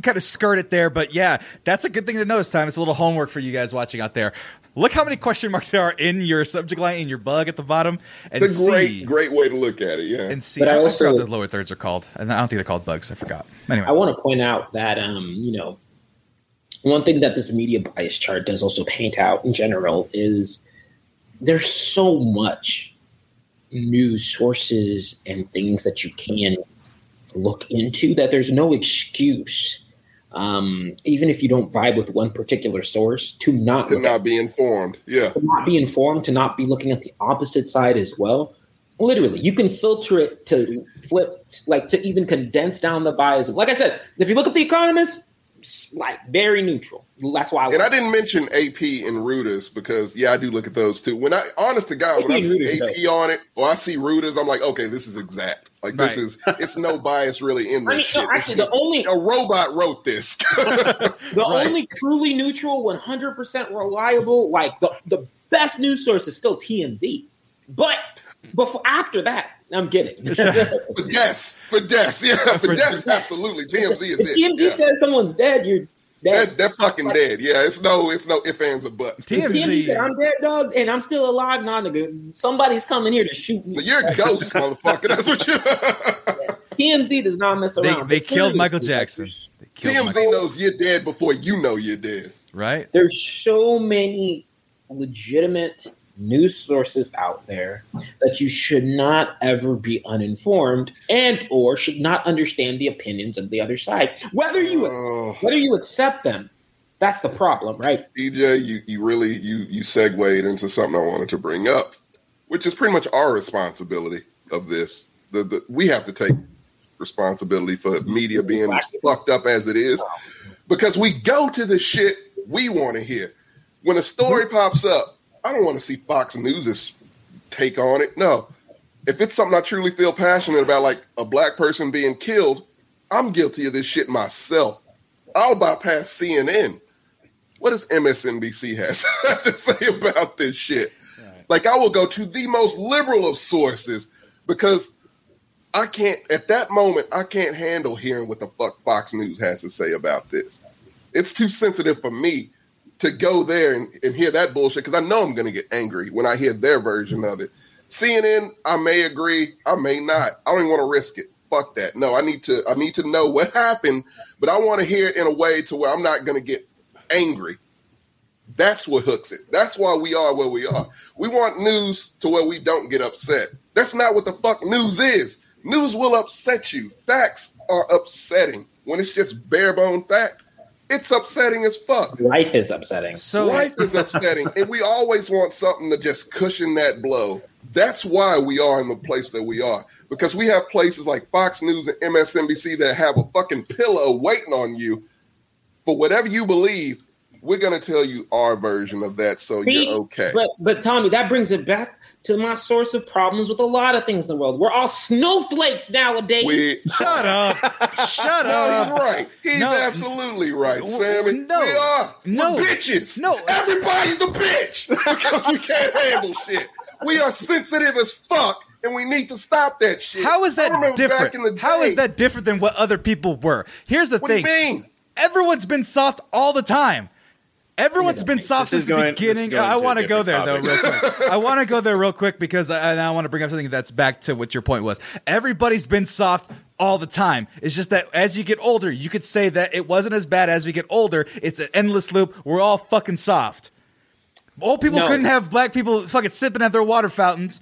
kind of skirt it there. But yeah, that's a good thing to notice. Time it's a little homework for you guys watching out there. Look how many question marks there are in your subject line in your bug at the bottom, and it's a great see great way to look at it. Yeah, and see. But I I, I also- forgot what those lower thirds are called, and I don't think they're called bugs. I forgot. Anyway, I want to point out that um, you know, one thing that this media bias chart does also paint out in general is there's so much news sources and things that you can look into that there's no excuse. Um, even if you don't vibe with one particular source, to not to not be informed. Yeah, to not be informed, to not be looking at the opposite side as well. Literally, you can filter it to flip, like to even condense down the bias. Like I said, if you look at the Economist, like very neutral. That's why. I and I didn't mention AP and Reuters because yeah, I do look at those too. When I honest to God, when I see Reuters, AP on it or I see Reuters, I'm like, okay, this is exact. Like this is it's no bias really in <laughs> I this mean, no, shit. It's actually, the just- only a robot wrote this. <laughs> <laughs> the Right. only truly neutral, one hundred percent reliable, like the the best news source is still TMZ. But before after that, I'm kidding. for deaths, for deaths, yeah, for, For deaths, deaths. absolutely. TMZ is if it. TMZ Yeah. says someone's dead, you're dead. That, they're fucking dead. Yeah, it's no, it's no ifs ands or buts. TMZ. TMZ said, I'm dead, dog, and I'm still alive. Nah, nigga. Somebody's coming here to shoot me. But You're a ghost, <laughs> motherfucker. That's what you. TMZ does not mess they around. they But killed Michael Jackson. They killed TMZ Michael- knows you're dead before you know you're dead. right? There's so many legitimate news sources out there that you should not ever be uninformed and or should not understand the opinions of the other side. Whether you Oh, whether you accept them, that's the problem, right? TJ, you you really you you segued into something I wanted to bring up, which is pretty much our responsibility of this. The, the we have to take responsibility for media being as fucked up as it is, because we go to the shit we want to hear. When a story mm-hmm. pops up, I don't want to see Fox News's take on it. No, if it's something I truly feel passionate about, like a black person being killed, I'm guilty of this shit myself. I'll bypass CNN. What does MSNBC has <laughs> have to say about this shit? Like, I will go to the most liberal of sources because I can't, at that moment, I can't handle hearing what the fuck Fox News has to say about this. It's too sensitive for me to go there and, and hear that bullshit because I know I'm going to get angry when I hear their version of it. CNN, I may agree, I may not. I don't want to risk it. Fuck that. No, I need to. I need to know what happened, but I want to hear it in a way to where I'm not going to get angry. That's what hooks it. That's why we are where we are. We want news to where we don't get upset. That's not what the fuck news is. News will upset you. Facts are upsetting. When it's just bare bone fact, it's upsetting as fuck. Life is upsetting. So Life is upsetting, and we always want something to just cushion that blow. That's why we are in the place that we are because we have places like Fox News and MSNBC that have a fucking pillow waiting on you for whatever you believe. We're gonna tell you our version of that, so See, you're okay. But but Tommy, that brings it back to my source of problems with a lot of things in the world. We're all snowflakes nowadays. We shut up, shut No, he's right. He's No. absolutely right, W- Sammy. no. We are. No. We're bitches. No. Everybody's a bitch because we can't handle shit. We are sensitive as fuck, and we need to stop that shit. How is that different? Back in the How is that different than what other people were? Here's the What do thing. you mean? Everyone's been soft all the time. Everyone's been soft since the going- beginning. I want to go there different though, real quick. <laughs> I want to go there real quick because I, I want to bring up something that's back to what your point was. Everybody's been soft all the time. It's just that as you get older, you could say that it wasn't as bad as we get older. It's an endless loop. We're all fucking soft. Old people No. couldn't have black people fucking sipping at their water fountains.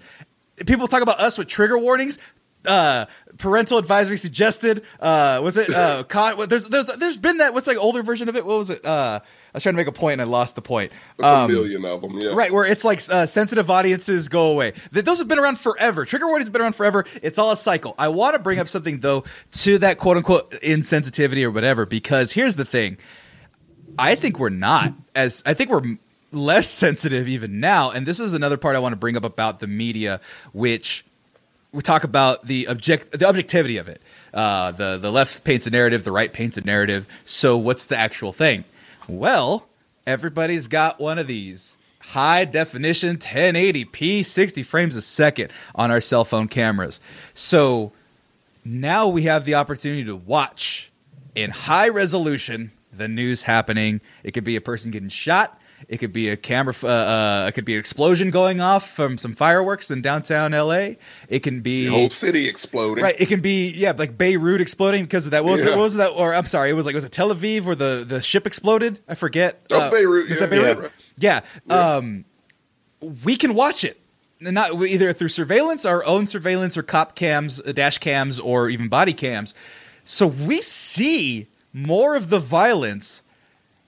People talk about us with trigger warnings. Uh, parental advisory suggested. Uh, was it? Uh, <laughs> what- there's there's there's been that. What's like older version of it? What was it? Uh, I was trying to make a point and I lost the point. Um, a million of them. Yeah. Right, where it's like uh, sensitive audiences go away. Th- those have been around forever. Trigger warnings have been around forever. It's all a cycle. I want to bring up something though to that quote unquote insensitivity or whatever because here's the thing. I think we're not as I think we're less <laughs> sensitive even now, and this is another part I want to bring up about the media, which we talk about the object the objectivity of it. Uh, the the left paints a narrative, the right paints a narrative. So what's the actual thing? Well, everybody's got one of these high definition 1080p 60 frames a second on our cell phone cameras. So now we have the opportunity to watch in high resolution the news happening. It could be a person getting shot. It could be a camera. Uh, uh, it could be an explosion going off from some fireworks in downtown LA. It can be The whole city exploding. Right. It can be yeah, like Beirut exploding because of that. What was, Yeah. it, what was that? Or I'm sorry, it was like was it Tel Aviv where the the ship exploded? I forget. Uh, Beirut, Was yeah. that Beirut? Yeah. Yeah. Yeah. Um, we can watch it. Not either through surveillance, our own surveillance, or cop cams, uh, dash cams, or even body cams. So we see more of the violence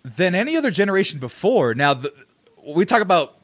than any other generation before. Now, the, we talk about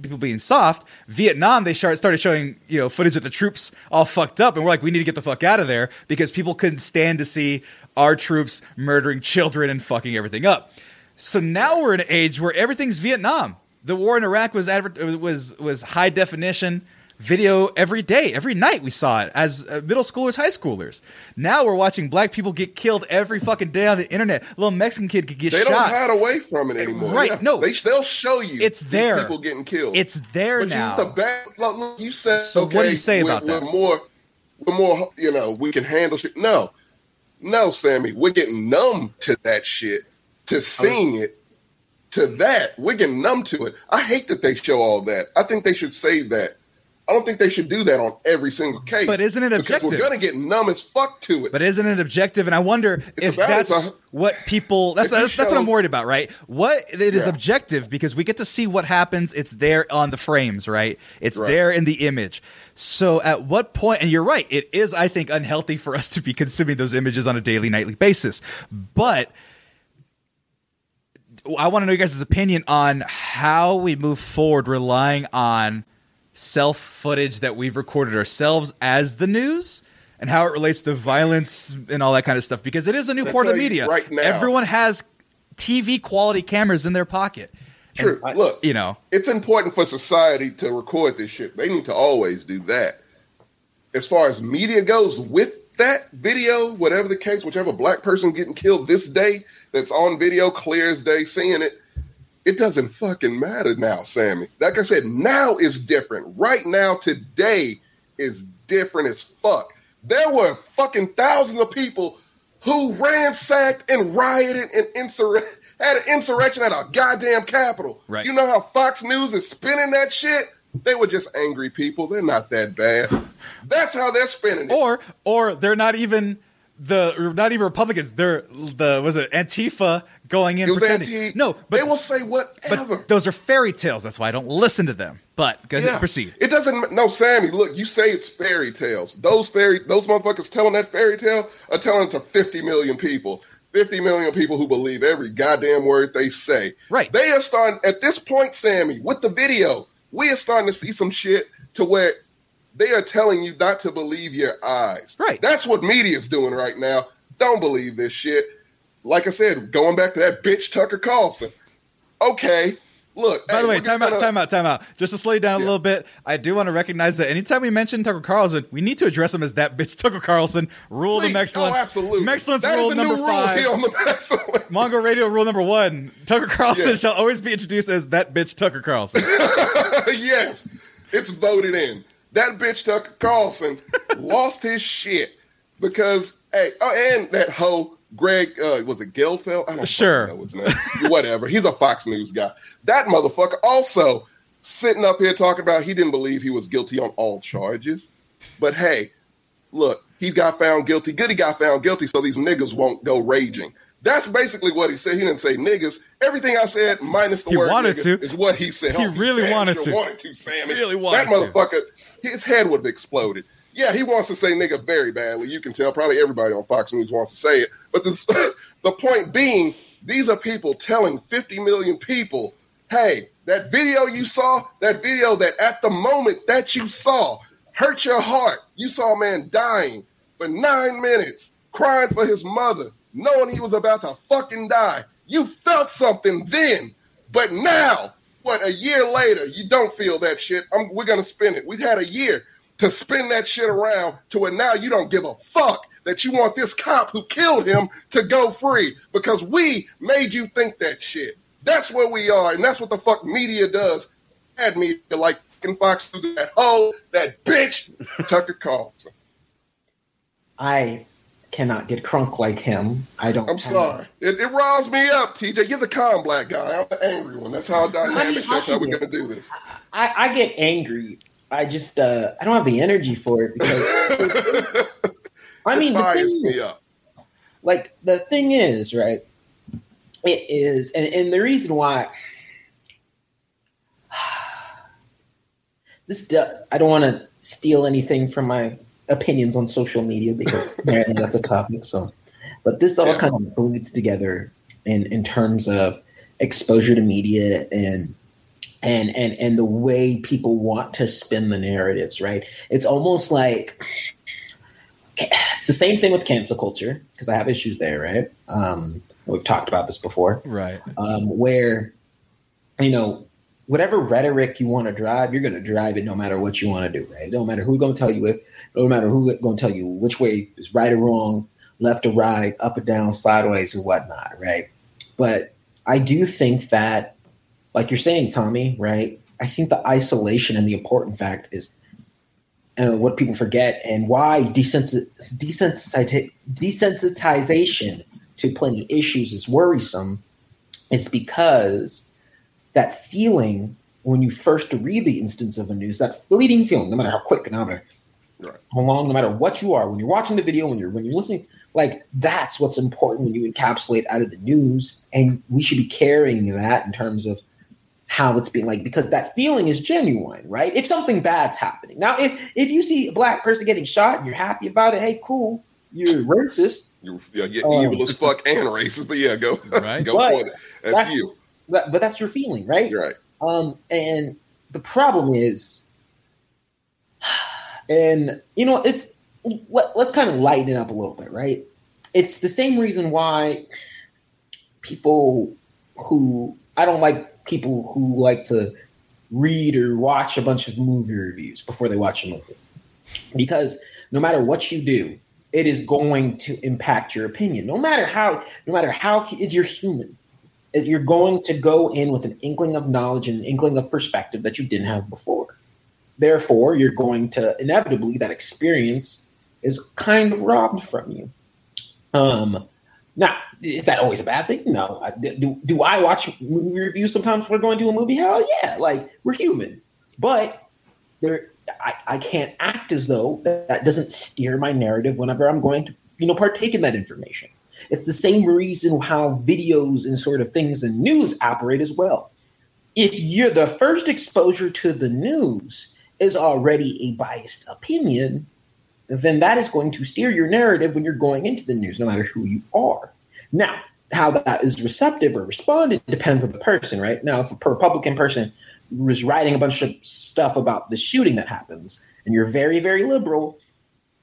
people being soft. Vietnam, they start, started showing you know footage of the troops all fucked up, and we're like, we need to get the fuck out of there because people couldn't stand to see our troops murdering children and fucking everything up. So now we're in an age where everything's Vietnam. The war in Iraq was adver- was was high definition video every day, every night. We saw it as uh, middle schoolers, high schoolers. Now we're watching black people get killed every fucking day on the internet. A little Mexican kid could get They shot. They don't hide away from it anymore. Right, Yeah. no. they they'll show you. It's there. People getting killed. it's there but now. You, the back, look, look, you said So what okay, do you say we're, about that? We're more, we're more. You know, we can handle shit. No, no, Sammy, we're getting numb to that shit, to seeing it, to that. We're getting numb to it. I hate that they show all that. I think they should save that. I don't think they should do that on every single case. But isn't it objective? we're gonna get numb as fuck to it. But isn't it objective? And I wonder It's if that's a- what people. That's that's, that's what I'm worried about, right? What it is Yeah. objective because we get to see what happens. It's there on the frames, right? It's Right. there in the image. So at what point? And you're right. It is, I think, unhealthy for us to be consuming those images on a daily, nightly basis. But I want to know your guys' opinion on how we move forward, relying on self footage that we've recorded ourselves as the news and how it relates to violence and all that kind of stuff because it is a new I'll part of the media. right now. Everyone has TV quality cameras in their pocket. True. And, Look, you know, it's important for society to record this shit. They need to always do that. As far as media goes, with that video, whatever the case, whichever black person getting killed this day that's on video, clear as day, seeing it, it doesn't fucking matter now, Sammy. Like I said, now is different. Right now, today is different as fuck. There were fucking thousands of people who ransacked and rioted and insur- had an insurrection at our goddamn capital. Right. You know how Fox News is spinning that shit? They were just angry people. They're not that bad. That's how they're spinning it. or or they're not even the not even Republicans. They're the was it Antifa going in pretending. anti. no, but they will say whatever. but those are fairy tales. That's why I don't listen to them. But go ahead, proceed. It doesn't. No, Sammy. Look, you say it's fairy tales. Those fairy, those motherfuckers telling that fairy tale are telling it to fifty million people. Fifty million people who believe every goddamn word they say. Right. They are starting at this point, Sammy, with the video. We are starting to see some shit to where they are telling you not to believe your eyes. Right. That's what media is doing right now. Don't believe this shit. Like I said, going back to that bitch Tucker Carlson. Okay. Look. By hey, the way, time out, gonna- time out, time out. Just to slow you down a little bit, I do want to recognize that anytime we mention Tucker Carlson, we need to address him as that bitch Tucker Carlson. Rule Please. of excellence. Oh, absolutely. Excellence That is rule number five. Rule here on the. <laughs> Mongrel Radio rule number one: Tucker Carlson Yeah. shall always be introduced as that bitch Tucker Carlson. <laughs> yes, it's voted in. That bitch Tucker Carlson <laughs> lost his shit because hey, oh, and that hoe Greg uh, was it Gelfeld? I don't Sure. know his name. Whatever. He's a Fox News guy. That motherfucker also sitting up here talking about he didn't believe he was guilty on all charges. But hey, look, he got found guilty. Good, he got found guilty, so these niggas won't go raging. That's basically what he said. He didn't say niggas. Everything I said, minus the He word wanted nigga, to. is what he said. He Oh, really damn wanted sure to. Wanted to, Sammy. He really wanted that to. His head would have exploded. Yeah, he wants to say nigga very badly. You can tell. Probably everybody on Fox News wants to say it. But this, <laughs> the point being, these are people telling 50 million people, hey, that video you saw, that video that at the moment that you saw hurt your heart. You saw a man dying for nine minutes, crying for his mother, knowing he was about to fucking die. You felt something then, but now, what, a year later, you don't feel that shit. I'm, we're to spin it. We've had a year to spin that shit around to where now you don't give a fuck that you want this cop who killed him to go free because we made you think that shit. That's where we are, and that's what the fuck media does. Bad media like fucking Fox News, that hoe, that bitch, Tucker Carlson. I cannot get crunk like him. I don't. I'm sorry. It, it riles me up, TJ. You're the calm black guy. I'm the angry one. That's how dynamic. That's how we're gonna do this. I, I get angry. I just uh, I don't have the energy for it because <laughs> I mean it the thing, me up. like the thing is right. It is, and, and the reason why <sighs> this do- I don't want to steal anything from my opinions on social media because apparently that's a topic. So, but this all Yeah. kind of bleeds together in in terms of exposure to media and and and and the way people want to spin the narratives. Right? It's almost like it's the same thing with cancel culture because I have issues there. Right? Um, we've talked about this before right. um, where you know whatever rhetoric you want to drive, you're going to drive it no matter what you want to do. Right? Don't matter who's going to tell you it. No matter who's going to tell you which way is right or wrong, left or right, up or down, sideways or whatnot. Right? But I do think that, like you're saying, Tommy. Right? I think the isolation and the important fact is. Uh, what people forget and why desensi- desensiti- desensitization to plenty of issues is worrisome is because that feeling when you first read the instance of the news, that fleeting feeling, no matter how quick, no matter Right. how long, no matter what you are, when you're watching the video, when you're when you're listening, like that's what's important when you encapsulate out of the news, and we should be carrying that in terms of how it's being like because that feeling is genuine, right? If something bad's happening, now if if you see a black person getting shot and you're happy about it, hey, cool, you're racist. You're, yeah, you're Oh. Um, evil as fuck and racist, but yeah, go Right. <laughs> go But for it. That's, that's- you. But, but that's your feeling, right? You're right. Um, and the problem is, and you know, it's let, let's kind of lighten it up a little bit, right? It's the same reason why people who I don't like people who like to read or watch a bunch of movie reviews before they watch a movie, because no matter what you do, it is going to impact your opinion. No matter how, no matter how you're human you're going to go in with an inkling of knowledge and an inkling of perspective that you didn't have before. Therefore, you're going to inevitably that experience is kind of robbed from you. Um, now, is that always a bad thing? No. Do, do I watch movie reviews sometimes before going to a movie? Hell yeah! Like we're human, but there, I, I can't act as though that, that doesn't steer my narrative whenever I'm going to you know, partake in that information. It's the same reason how videos and sort of things and news operate as well. If you're the first exposure to the news is already a biased opinion, then that is going to steer your narrative when you're going into the news, no matter who you are. Now, how that is receptive or responded depends on the person, right? Now, if a Republican person was writing a bunch of stuff about the shooting that happens, and you're very, very liberal,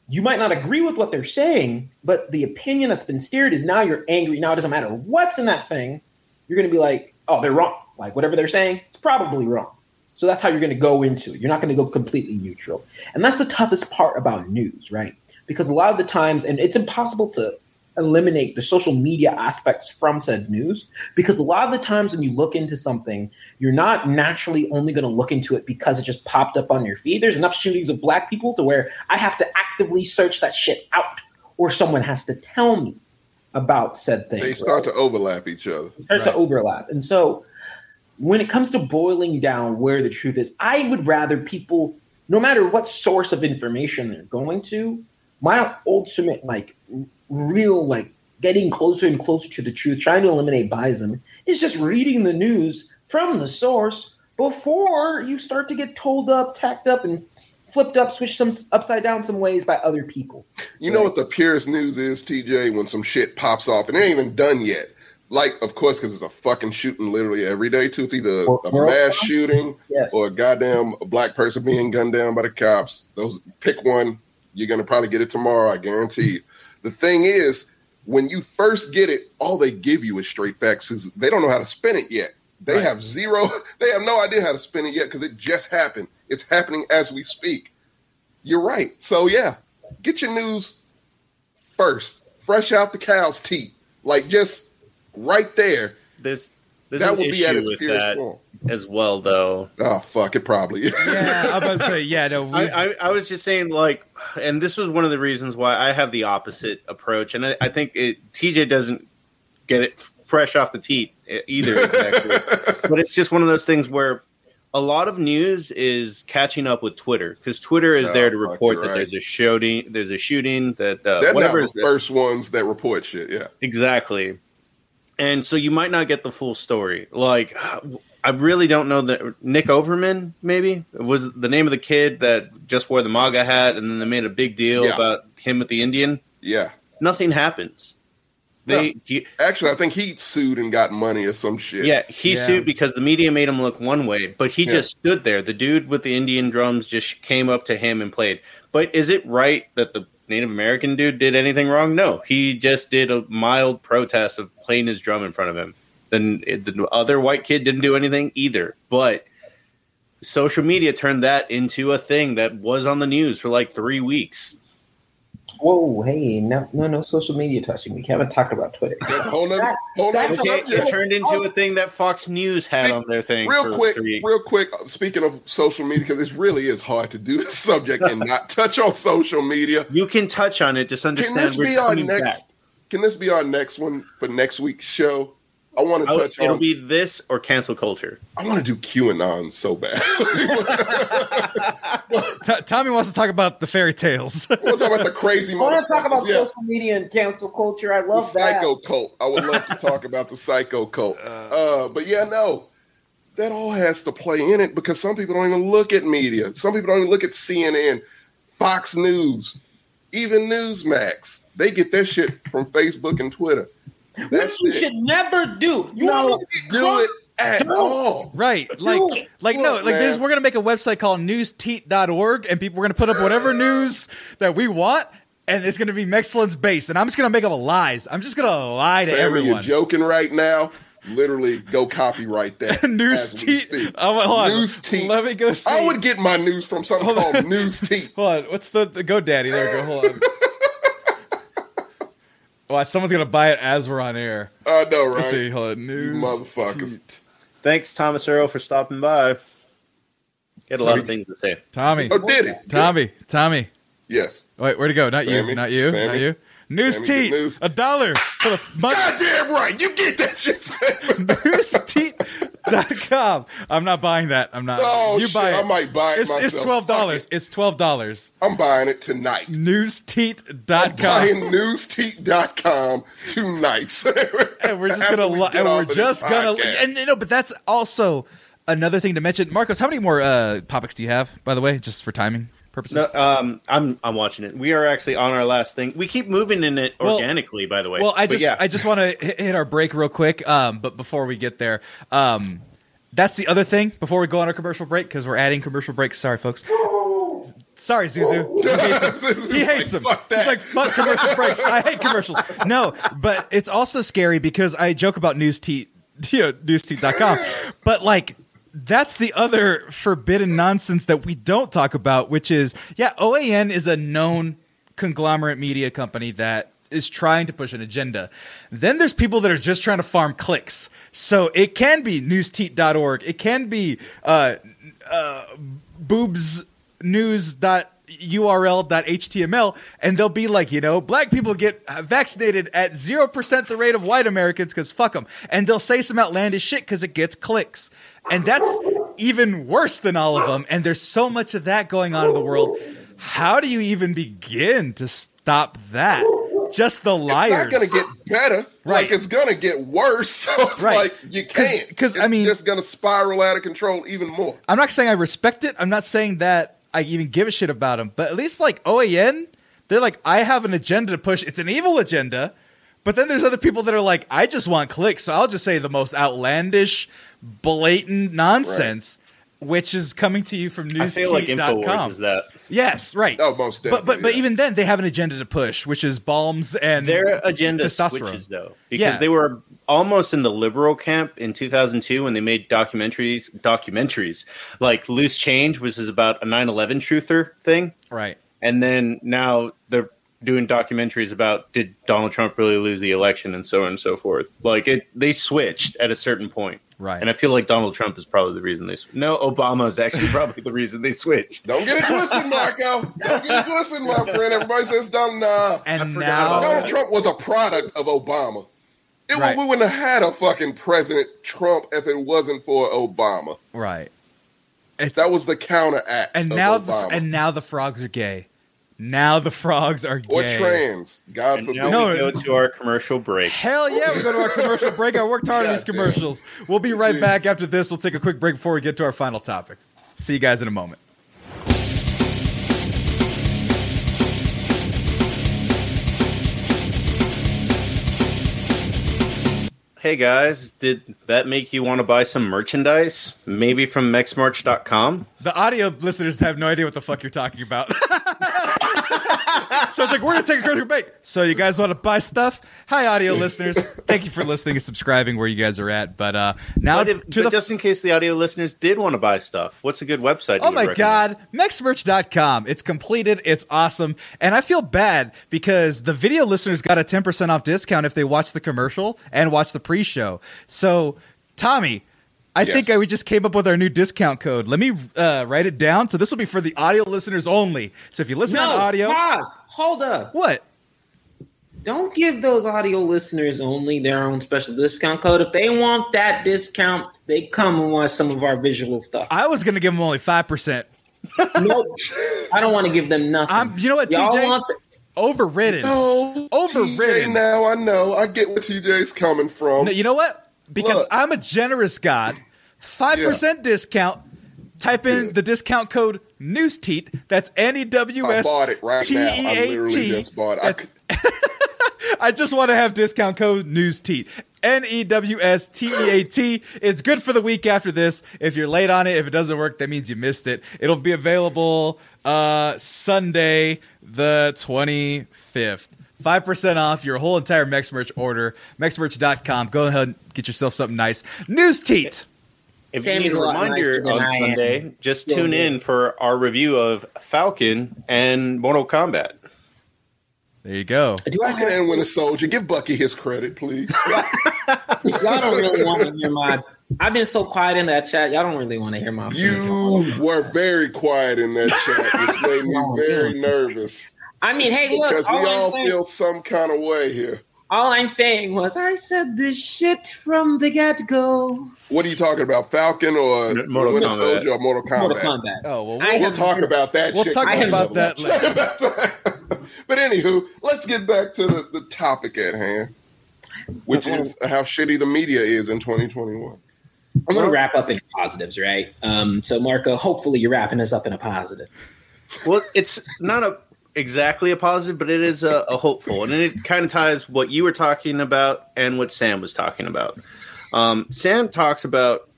you might not agree with what they're saying, but the opinion that's been steered is now you're angry. Now it doesn't matter what's in that thing, you're going to be like, oh, they're wrong. Like whatever they're saying, it's probably wrong. So that's how you're going to go into it. You're not going to go completely neutral. And that's the toughest part about news, right? Because a lot of the times, and it's impossible to eliminate the social media aspects from said news because a lot of the times when you look into something you're not naturally only going to look into it because it just popped up on your feed there's enough shootings of black people to where i have to actively search that shit out or someone has to tell me about said thing They start right? to overlap each other. They start right. to overlap. And so when it comes to boiling down where the truth is, I would rather people, no matter what source of information they're going to, my ultimate like real like getting closer and closer to the truth, trying to eliminate biasm, is just reading the news from the source before you start to get told up, tacked up, and flipped up, switched some upside down some ways by other people. You right? know what the purest news is, TJ, when some shit pops off and it ain't even done yet. Like, of course, because it's a fucking shooting literally every day too. It's either or, a mass shooting yes. or a goddamn black person being gunned down by the cops. Those pick one. You're gonna probably get it tomorrow. I guarantee you. The thing is, when you first get it, all they give you is straight facts because they don't know how to spin it yet. They right. have zero, <laughs> they have no idea how to spin it yet because it just happened. It's happening as we speak. You're right. So, yeah, get your news first, fresh out the cow's teeth. Like just right there. There's, there's that would be at its purest form as well, though. Oh fuck! It probably. yeah, I'm about to say yeah. No, I, I, I, was just saying like, and this was one of the reasons why I have the opposite approach, and I, I think it, TJ doesn't get it fresh off the teat either, exactly. <laughs> but it's just one of those things where a lot of news is catching up with Twitter because Twitter is there to report that right. there's a shooting, there's a shooting that uh, they're whatever not the first ones that report shit. Yeah, exactly. And so you might not get the full story. Like I really don't know that Nick Overman maybe was the name of the kid that just wore the MAGA hat, and then they made a big deal yeah. about him with the Indian. Yeah, nothing happens. They no, he, actually, I think he sued and got money or some shit. Yeah, he yeah. sued because the media made him look one way, but he yeah. just stood there. The dude with the Indian drums just came up to him and played. But is it right that the Native American dude did anything wrong? No, he just did a mild protest of playing his drum in front of him. Then the other white kid didn't do anything either. But social media turned that into a thing that was on the news for like three weeks. Whoa, hey, no, no, no social media touching. We haven't talked about Twitter. That's whole nother, whole nother subject. It turned into oh. a thing that Fox News had Speak, on their thing. Real quick, real quick. Uh, speaking of social media, because this really is hard to do this subject and not <laughs> touch on social media. You can touch on it. Just understand. Can this be our next? Back. Can this be our next one for next week's show? I want to touch it'll on. be this or cancel culture. I want to do QAnon so bad. <laughs> T- Tommy wants to talk about the fairy tales. I want to talk about the crazy. I want to talk about yeah. social media and cancel culture. I love the that. Psycho cult. I would love to talk about the psycho cult. Uh, but yeah, no, that all has to play in it because some people don't even look at media. Some people don't even look at CNN, Fox News, even Newsmax. They get their shit from Facebook and Twitter. That's Which you it. should never do. You no, do it at all. Right. Like like no, like this we're gonna make a website called newsteat.org and people we're gonna put up whatever news that we want and it's gonna be Mexcellence based. And I'm just gonna make up lies. I'm just gonna lie to Sammy, everyone. You're joking right now. Literally, go copyright that. <laughs> news teat. Oh, hold on. News teat. Let me go see. I would get my news from something hold called on. News Teat. <laughs> hold on. What's the, the GoDaddy? There we go. Hold on. <laughs> Well, someone's gonna buy it as we're on air. I know, right? Let's see, hold on. News, motherfuckers. Thanks, Thomas Earl, for stopping by. Get a lot of things to say. Tommy. Oh, did it? Tommy. Tommy. Yes. Wait, where'd it go? Not Sammy. you. Not you. Sammy. Not you. News Sammy, teat. A dollar for the month. Goddamn right. You get that shit, Sammy. <laughs> News teat. Com. I'm not buying that. I'm not. Oh, you shit, buy it. I might buy it it's, myself. it's twelve dollars. It. It's twelve dollars. I'm buying it tonight. Newsteat.com. Buying newsteat.com two nights. <laughs> and we're just gonna We and we're just gonna and you know but that's also another thing to mention marcos how many more uh topics do you have by the way just for timing purposes No, um, I'm I'm watching it. We are actually on our last thing. We keep moving in it Well- organically, by the way. well i But just yeah. i just want to hit, hit our break real quick um but before we get there um that's the other thing before we go on our commercial break because we're adding commercial breaks sorry folks sorry zuzu <laughs> he hates him he hates them. Fuck He's like, fuck commercial breaks. I hate commercials. No, but it's also scary because I joke about news <laughs> you know, newsteat.com. But like that's the other forbidden nonsense that we don't talk about, which is yeah, OAN is a known conglomerate media company that is trying to push an agenda. Then there's people that are just trying to farm clicks. So it can be newsteat.org. It can be uh, uh, boobs news dot url dot html and they'll be like you know black people get vaccinated at 0% the rate of white americans because fuck them and they'll say some outlandish shit because it gets clicks and that's even worse than all of them and there's so much of that going on in the world how do you even begin to stop that just the liars It's not going to get better. Right. Like it's going to get worse. <laughs> So it's Right. like you can't. Because I It's mean- just going to spiral out of control even more. I'm not saying I respect it. I'm not saying that I even give a shit about them. But at least like OAN, they're like, I have an agenda to push. It's an evil agenda. But then there's other people that are like, I just want clicks. So I'll just say the most outlandish, blatant nonsense, which is coming to you from I feel like Infowars is that. Yes, right. Oh, most definitely. but but definitely, but yeah. even then, they have an agenda to push, which is balms and Their agenda testosterone. switches though, because Yeah. they were almost in the liberal camp in 2002 when they made documentaries. Documentaries like Loose Change, which is about a 9/11 truther thing, right. and then now they're doing documentaries about did Donald Trump really lose the election and so on and so forth. Like it, they switched at a certain point. Right. And I feel like Donald Trump is probably the reason they. Sw- no, Obama is actually <laughs> probably the reason they switched. Don't get it twisted, Marco. Don't get it twisted, my <laughs> friend. Everybody says, "Don't nah." And forgot now Donald Trump was a product of Obama. It, Right. We wouldn't have had a fucking President Trump if it wasn't for Obama. right. It's That was the counteract. and of now the, and now the frogs are gay. Now the frogs are or gay. trans. God And forbid. now No. we go to our commercial break. Hell yeah, we go to our commercial break. I worked hard on these God damn. commercials. We'll be right back after this. We'll take a quick break before we get to our final topic. See you guys in a moment. Hey guys, did that make you want to buy some merchandise? Maybe from mexmerch.com? The audio listeners have no idea what the fuck you're talking about. <laughs> so it's like, we're going to take a commercial break. So you guys want to buy stuff? Hi, audio <laughs> listeners. Thank you for listening and subscribing where you guys are at. But uh, now if, to but the just in case the audio listeners did want to buy stuff, what's a good website? Oh my god, mexmerch.com. It's completed, it's awesome. And I feel bad because the video listeners got a 10% off discount if they watch the commercial and watch the pre-show. So, Tommy, I Yes. think I, we just came up with our new discount code. Let me uh, write it down. So this will be for the audio listeners only. So if you listen no, on audio, pause. Hold up. what? Don't give those audio listeners only their own special discount code. If they want that discount, they come and watch some of our visual stuff. I was going to give them only 5%. nope. I don't want to give them nothing. I'm, you know what, Y'all TJ? want the- Overridden. No, Overridden. TJ, now I know. I get where TJ's coming from. No, you know what? Because Look. I'm a generous god. Five percent discount. Type in Yeah. the discount code Newsteat. That's N E W I S bought it right T now. E I literally just bought it. I <laughs> I just want to have discount code Newsteat. N E W S T E A T. It's good for the week after this. If you're late on it, if it doesn't work, that means you missed it. It'll be available uh, Sunday, the 25th. 5% off your whole entire Mex merch order. Mexmerch.com. Go ahead and get yourself something nice. News Teat. If Sammy's you need a a lot nicer reminder than on I am. Sunday, just Yeah, tune yeah. in for our review of Falcon and Mortal Kombat. There you go. Do I Fucking have, and Winter Soldier. Give Bucky his credit, please. <laughs> y'all don't really want to hear my. I've been so quiet in that chat. Y'all don't really want to hear my. You were very quiet in that chat, which made me <laughs> oh, very nervous I mean, hey, look. because we all all saying- feel some kind of way here. All I'm saying was I said this shit from the get go. What are you talking about, Falcon or Mortal Winter Kombat. Soldier or Mortal Kombat? Mortal Kombat. Oh well, we'll, We'll have- talk about that. We'll shit. talk I about that Let's about that. but anywho, let's get back to the, the topic at hand, which is how shitty the media is in 2021. I'm going to wrap up in positives, right? Um, so, Marco, hopefully you're wrapping us up in a positive. Well, it's not a exactly a positive, but it is a, a hopeful, and it kind of ties what you were talking about and what Sam was talking about. Um, Sam talks about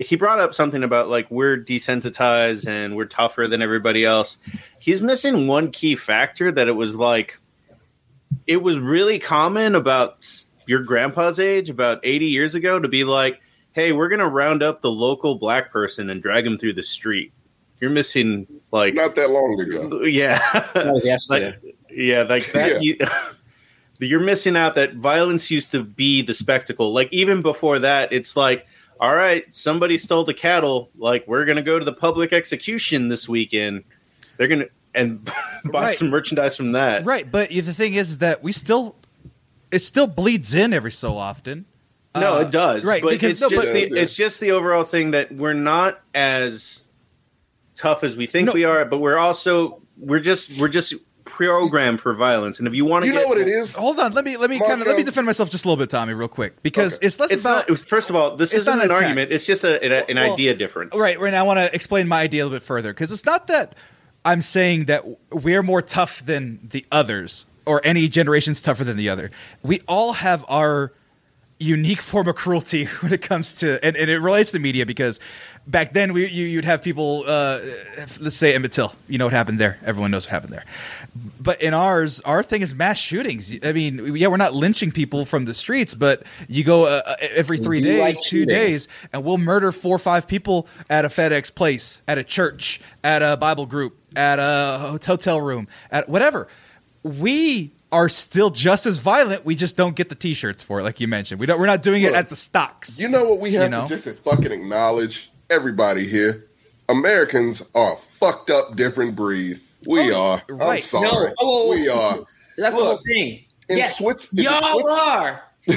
he brought up something about like we're desensitized and we're tougher than everybody else. He's missing one key factor that it was like it was really common about your grandpa's age, about 80 years ago, to be like, hey, we're going to round up the local black person and drag him through the street. You're missing like Not that long ago. yeah, That was <laughs> like yeah, like that. Yeah. You, <laughs> you're missing out that violence used to be the spectacle. Like even before that, it's like, all right, somebody stole the cattle. Like we're gonna go to the public execution this weekend. They're gonna and <laughs> buy Right. some merchandise from that. right. But the thing is that we still, it still bleeds in every so often. No, Uh, it does. right, but because- it's no, just but- the it's just the overall thing that we're not as tough as we think No. we are, but we're also we're just we're just programmed for violence. And if you want to You get know what it is? Hold on, let me let me kind of let me defend myself just a little bit, Tommy, real quick, because Okay. it's less it's about not first of all this isn't an an attack. argument it's just a, an, an Well, idea difference Right, right. And I want to explain my idea a little bit further because it's not that I'm saying that we're more tough than the others or any generation's tougher than the other. We all have our unique form of cruelty <laughs> when it comes to, and, and it relates to media because back then we you, you'd have people, uh, let's say Emmett Till. You know what happened there. Everyone knows what happened there. But in ours, our thing is mass shootings. I mean, yeah, we're not lynching people from the streets, but you go uh, every three days, like two shooting. days, and we'll murder four or five people at a FedEx place, at a church, at a Bible group, at a hotel room, at whatever. We are still just as violent. We just don't get the T-shirts for it, like you mentioned. We don't. We're not doing it at the stocks. You know what we have You know? to just fucking acknowledge? Everybody here, Americans are a fucked up different breed. We Oh, are. I'm sorry. No. Oh, we are. So that's the whole thing. In yes, Swiss, in y'all Swiss- are. <laughs> in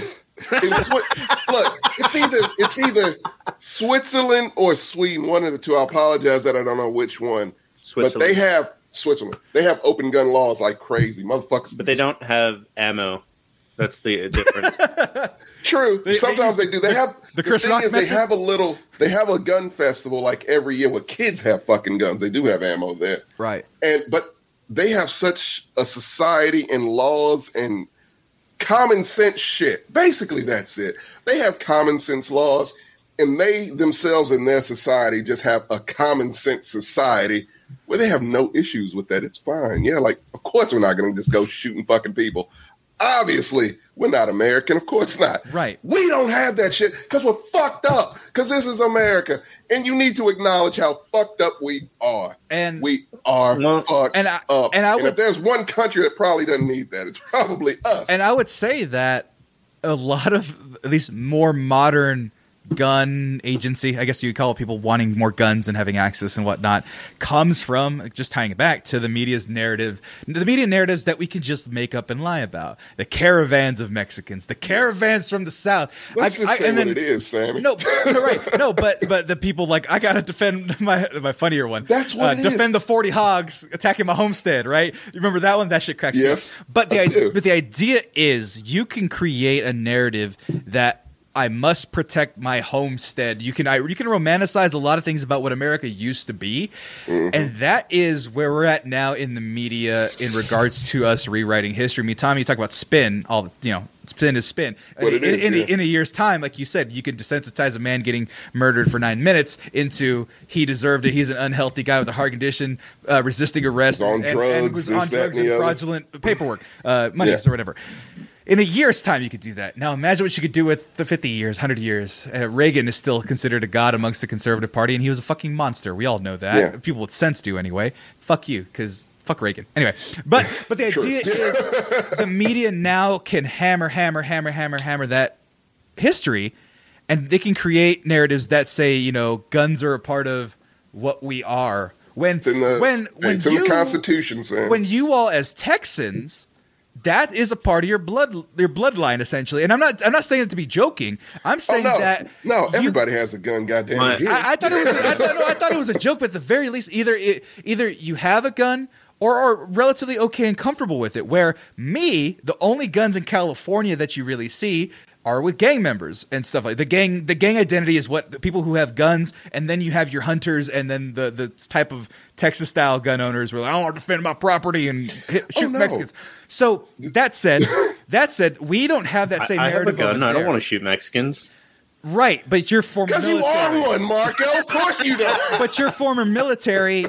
Swi- look, it's either it's either Switzerland or Sweden, one of the two. I apologize that I don't know which one, but they have Switzerland. They have open gun laws like crazy, motherfuckers. but they don't have ammo that's the difference <laughs> True. They- they Sometimes use they, do. They have the Chris thing Rock is they have a little. They have a gun festival like every year where kids have fucking guns. They do have ammo there, Right. and but they have such a society and laws and common sense shit. Basically, that's it. They have common sense laws, and they themselves in their society just have a common sense society where they have no issues with that. It's fine. Yeah, like of course we're not going to just go shooting fucking people. Obviously, we're not American. Of course not. Right. We don't have that shit because we're fucked up. Because this is America, and you need to acknowledge how fucked up we are. And We are Well, fucked and I- up. and I would- if there's one country that probably doesn't need that, it's probably us. And I would say that a lot of at least more modern gun agency, I guess you'd call it people wanting more guns and having access and whatnot, comes from just tying it back to the media's narrative, the media narratives that we can just make up and lie about. The caravans of Mexicans, the caravans from the south. Let's I- just I- say and what then- it is, Sammy. No, no, right, no, but <laughs> but the people like I gotta defend my my funnier one. That's what uh, it is. defend the forty hogs attacking my homestead. Right, you remember that one? That shit cracks me. Yes, But the I but the idea is you can create a narrative that I must protect my homestead. You can I, you can romanticize a lot of things about what America used to be, Mm-hmm. and that is where we're at now in the media in regards to us rewriting history. I mean, Tommy, you talk about spin all the you know. Spin is spin. What in, is, in, a, yeah. in a year's time, like you said, you could desensitize a man getting murdered for nine minutes into he deserved it. He's an unhealthy guy with a heart condition, uh, resisting arrest, on and, drugs, and was on drugs and and the other. fraudulent paperwork, uh, monies Yeah. or whatever. In a year's time, you could do that. Now, imagine what you could do with the 50 years, 100 years. Uh, Reagan is still considered a god amongst the conservative party, and he was a fucking monster. We all know that. Yeah. People with sense do anyway. Fuck you, because fuck Reagan. Anyway, but but the <laughs> True. idea is the media now can hammer, hammer, hammer, hammer, hammer that history, and they can create narratives that say, you know, guns are a part of what we are. When it's in the when when you the Constitution, Sam. when you all as Texans that is a part of your blood your bloodline essentially. And I'm not I'm not saying it to be joking. I'm Oh saying no, that no, you- everybody has a gun. Goddamn Right. it. I, I thought it was. I thought, no, I thought it was a joke, but at the very least, either it, either you have a gun or are relatively okay and comfortable with it. Where me, the only guns in California that you really see are with gang members and stuff like the gang. The gang identity is what the people who have guns, and then you have your hunters, and then the the type of Texas style gun owners where like, I want to defend my property and hit, oh, shoot Oh, no. Mexicans. So that said, <laughs> that said, we don't have that same I, I have a narrative. gun. over I don't want to shoot Mexicans. Right, but you're former Because you military. are one, Marco. Of course you don't. <laughs> But you're former military.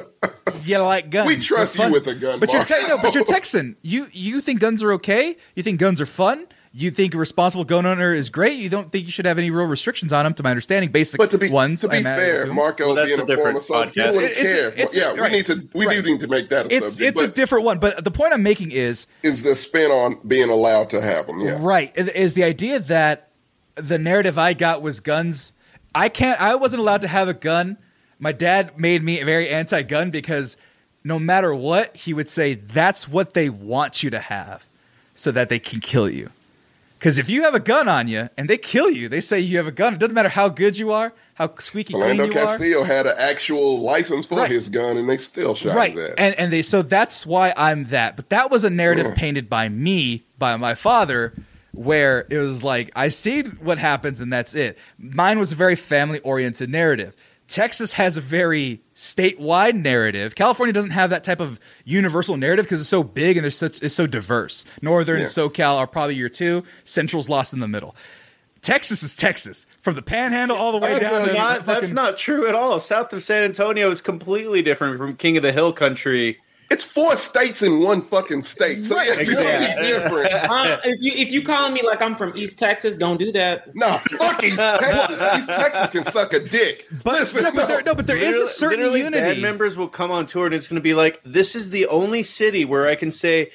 You like guns. We trust you with a gun, But you're te- no, but you're Texan. You you think guns are okay? You think guns are fun? You think a responsible gun owner is great? You don't think you should have any real restrictions on them? To my understanding, basic But to be ones. to I be fair, assume. Marco Well, being a a different former soldier, you wouldn't It's- care. it's- yeah, right. we need to we Right. do need to make that a it's subject. it's a different one. But the point I'm making is is the spin on being allowed to have them? Yeah. Right. Is- Is the idea that the narrative I got was guns. I can't I wasn't allowed to have a gun. My dad made me very anti-gun because no matter what, he would say that's what they want you to have so that they can kill you. Cuz if you have a gun on you and they kill you, they say you have a gun. It doesn't matter how good you are, how squeaky clean you are. Philando Castile had an actual license for Right. his gun, and they still shot are. Right. his ass. And and they so that's why I'm that. But that was a narrative Yeah. painted by me, by my father, where it was like I see what happens and that's it. Mine was a very family oriented narrative. Texas has a very statewide narrative. California doesn't have that type of universal narrative because it's so big and there's such it's so diverse. Northern Yeah. SoCal are probably your two. Central's lost in the middle. Texas is Texas, from the Panhandle all the way That's down to Not- that's not true at all. South of San Antonio is completely different from King of the Hill country. It's four states in one fucking state, so Right, yeah, it's gonna exactly. be different. <laughs> Uh, if you if you calling me like I'm from East Texas, don't do that. Nah, fuck East Texas. East Texas can suck a dick. But, Listen, no, but there, no, but there is a certain literally unity. Band members will come on tour and it's going to be like, this is the only city where I can say,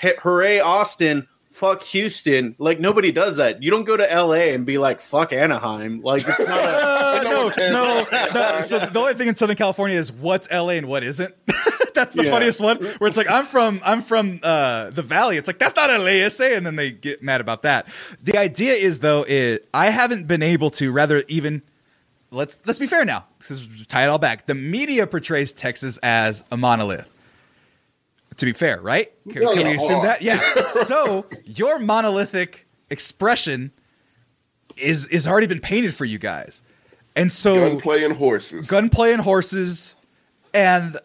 hooray, Austin, fuck Houston. Like, nobody does that. You don't go to LA and be like, fuck Anaheim. Like, it's not <laughs> a. Uh, No no, no. about no, So the only thing in Southern California is what's LA and what isn't. <laughs> <laughs> that's the Yeah. funniest one. Where it's like I'm from I'm from uh, the Valley. It's like that's not LA, SA, and then they get mad about that. The idea is though, is I haven't been able to rather even let's let's be fair now. Because tie it all back. The media portrays Texas as a monolith. To be fair, right? Can, Oh, can we assume that? Yeah. so your monolithic expression is is already been painted for you guys. And so gunplay and horses. gunplay and horses, and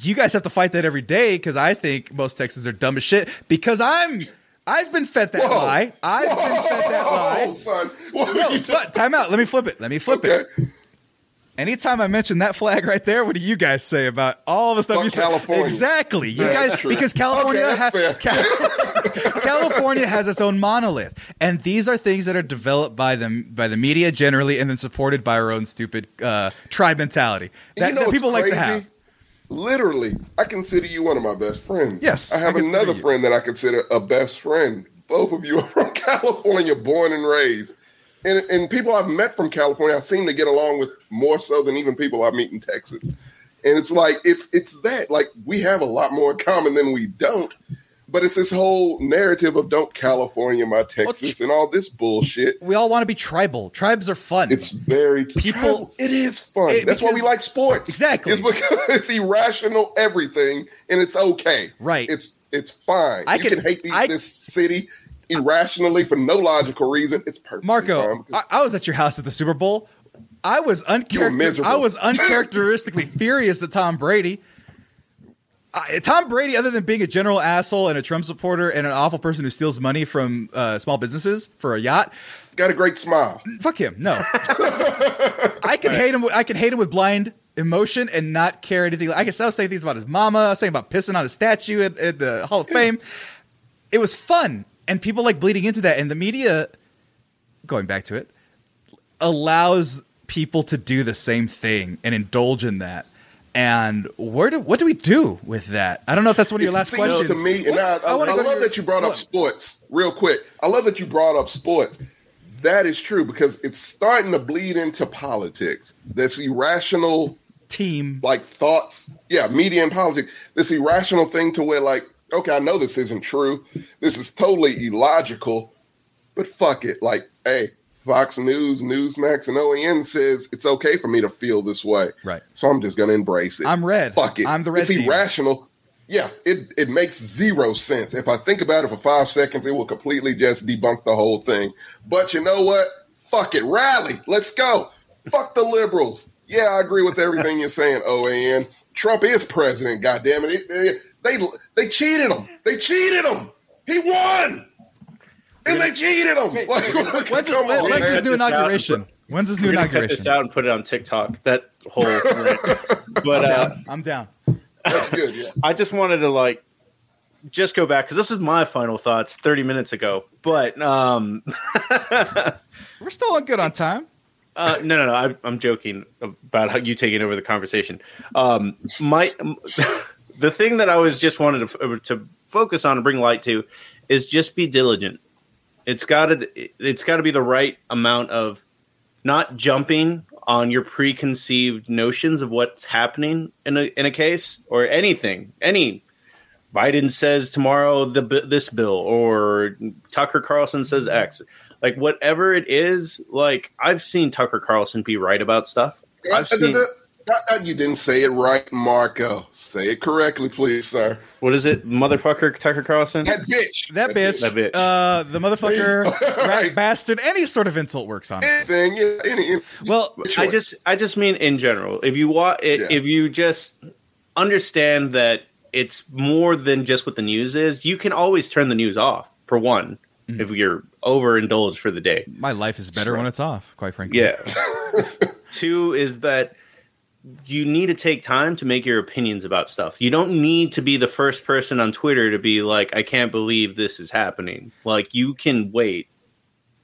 you guys have to fight that every day because I think most Texans are dumb as shit. Because I'm, I've been fed that Whoa. lie. I've been fed that Oh, lie. son. What No, you but time out. Let me flip it. Let me flip Okay. it. Anytime I mention that flag right there, what do you guys say about all the stuff Fuck you said? California. Exactly. You That's guys true. because California Okay, ha- Cal- <laughs> California has its own monolith, and these are things that are developed by the by the media generally, and then supported by our own stupid uh, tribe mentality that, you know that people like to have. Literally, I consider you one of my best friends. Yes, I have I another you. friend that I consider a best friend. Both of you are from <laughs> California, born and raised. And, and people I've met from California, I seem to get along with more so than even people I meet in Texas. And it's like it's it's that like we have a lot more in common than we don't. But it's this whole narrative of don't California my Texas and all this bullshit. We all want to be tribal. Tribes are fun. It's very People- It is fun. It- That's why we like sports. Exactly. It's because <laughs> it's irrational everything, and it's okay. Right. It's it's fine. I you can- can, hate these, I- this city irrationally for no logical reason. It's perfect. Marco, I, I was at your house at the Super Bowl. I was uncharacter- I was <laughs> uncharacteristically furious at Tom Brady. Tom Brady, other than being a general asshole and a Trump supporter and an awful person who steals money from uh, small businesses for a yacht, got a great smile. fuck him. No, <laughs> I can hate him. I can hate him with blind emotion and not care anything. I guess I was saying things about his mama. I was saying about pissing on a statue at, at the Hall of Fame. It was fun, and people like bleeding into that. And the media, going back to it, allows people to do the same thing and indulge in that. And where do what do we do with that? I don't know if that's one of your It last questions. to me, and I, What's- I, I, wanna love your- that you brought up sports real quick. I love that you brought up sports. That is true because it's starting to bleed into politics. This irrational team. like thoughts. Yeah, media and politics. This irrational thing to where like okay, I know this isn't true. This is totally illogical, but fuck it. Like, hey, Fox News, Newsmax, and OAN says it's okay for me to feel this way. Right. So I'm just gonna embrace it. I'm red. Fuck it. I'm the red It's team. irrational. Yeah, it, it makes zero sense. If I think about it for five seconds, it will completely just debunk the whole thing. But you know what? Fuck it. Rally. Let's go. Fuck the liberals. Yeah, I agree with everything you're saying, OAN. Trump is president, goddammit. it. They, they, they cheated him. They cheated him. He won. And they cheated him. Like, When's, his, come when- on, when's his man. new Cut this out. inauguration? When's his new We're gonna cut this out and put it on TikTok. That whole. <laughs> rant. but uh, I'm down. That's good, yeah. I just wanted to like just go back because this is my final thoughts 30 minutes ago. But um, <laughs> We're still on good on time. uh, no, no, no. I, I'm joking about how you taking over the conversation. Um, my <laughs> the thing that I was just wanted to to focus on and bring light to is just be diligent. It's got to it's got to be the right amount of not jumping on your preconceived notions of what's happening in a in a case or anything. Any Biden says tomorrow the this bill or Tucker Carlson says X. Like whatever it is, like I've seen Tucker Carlson be right about stuff. I've seen, You didn't say it right, Marco. Say it correctly, please, sir. what is it, motherfucker Tucker Carlson? That bitch. That bitch, That bitch. Uh, the motherfucker, <laughs> rat Right. bastard, any sort of insult works on it. Anything. Yeah, any, any, Well, Sure. I just I just mean in general. If you want, Yeah. if you just understand that it's more than just what the news is, you can always turn the news off. For one, Mm-hmm. if you're overindulged for the day. my life is better when it's off, quite frankly. Yeah. <laughs> Two is that you need to take time to make your opinions about stuff. You don't need to be the first person on Twitter to be like, I can't believe this is happening. Like you can wait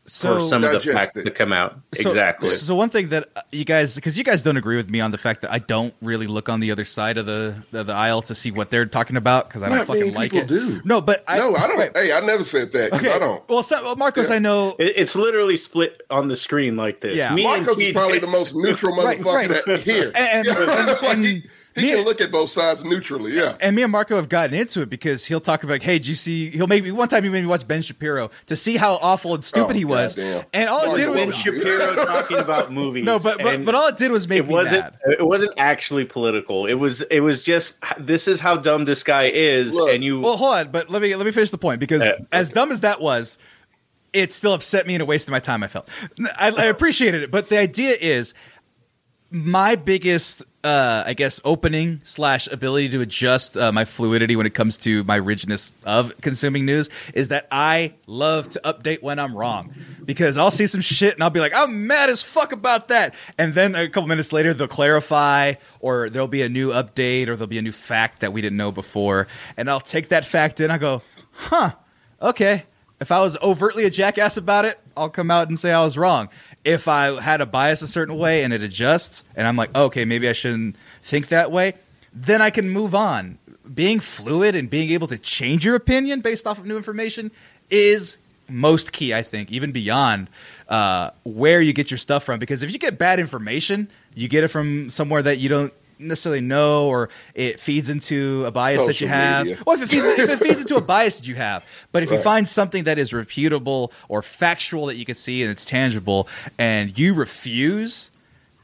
So, for some of the facts it. to come out. so- exactly. So one thing that uh, you guys, because you guys don't agree with me on the fact that I don't really look on the other side of the of the aisle to see what they're talking about because I don't Not fucking many like people it. do. No, but I, no, I don't. right. Hey, I never said that. Okay. I don't. Well, so, well, Marcos, Yeah. I know. It- it's literally split on the screen like this. Yeah. Me and Marcos is probably the most neutral <laughs> motherfucker right. that here. And- and- <laughs> Like, and- he he me- can look at both sides neutrally. Yeah. and me and Marco have gotten into it because he'll talk about, hey, did you see? He'll make me one time. He made me watch Ben Shapiro to see how awful and stupid Oh, he was, goddamn. and all it did was Ben Shapiro talking about <laughs> movies. no, but but, but all it did was make it me wasn't. mad. It wasn't actually political. It was. It was just. This is how dumb this guy is, Look, and you. Well, hold on, but let me let me finish the point because Yeah, as dumb as that was, it still upset me and it wasted my time. I felt I, I appreciated it, but the idea is my biggest, uh, I guess, opening slash ability to adjust uh, my fluidity when it comes to my rigidness of consuming news is that I love to update when I'm wrong because I'll see some shit and I'll be like, I'm mad as fuck about that, and then a couple minutes later they'll clarify or there'll be a new update or there'll be a new fact that we didn't know before, and I'll take that fact in. I go, huh, okay. If I was overtly a jackass about it, I'll come out and say I was wrong. If I had a bias a certain way and it adjusts, and I'm like, okay, maybe I shouldn't think that way, then I can move on. Being fluid and being able to change your opinion based off of new information is most key, I think, even beyond uh, where you get your stuff from. Because if you get bad information, you get it from somewhere that you don't necessarily know, or it feeds into a bias that you Social have. media. Well, if it feeds, if it feeds into a <laughs> bias that you have, but if you find something that is reputable or factual that you can see and it's tangible, and you refuse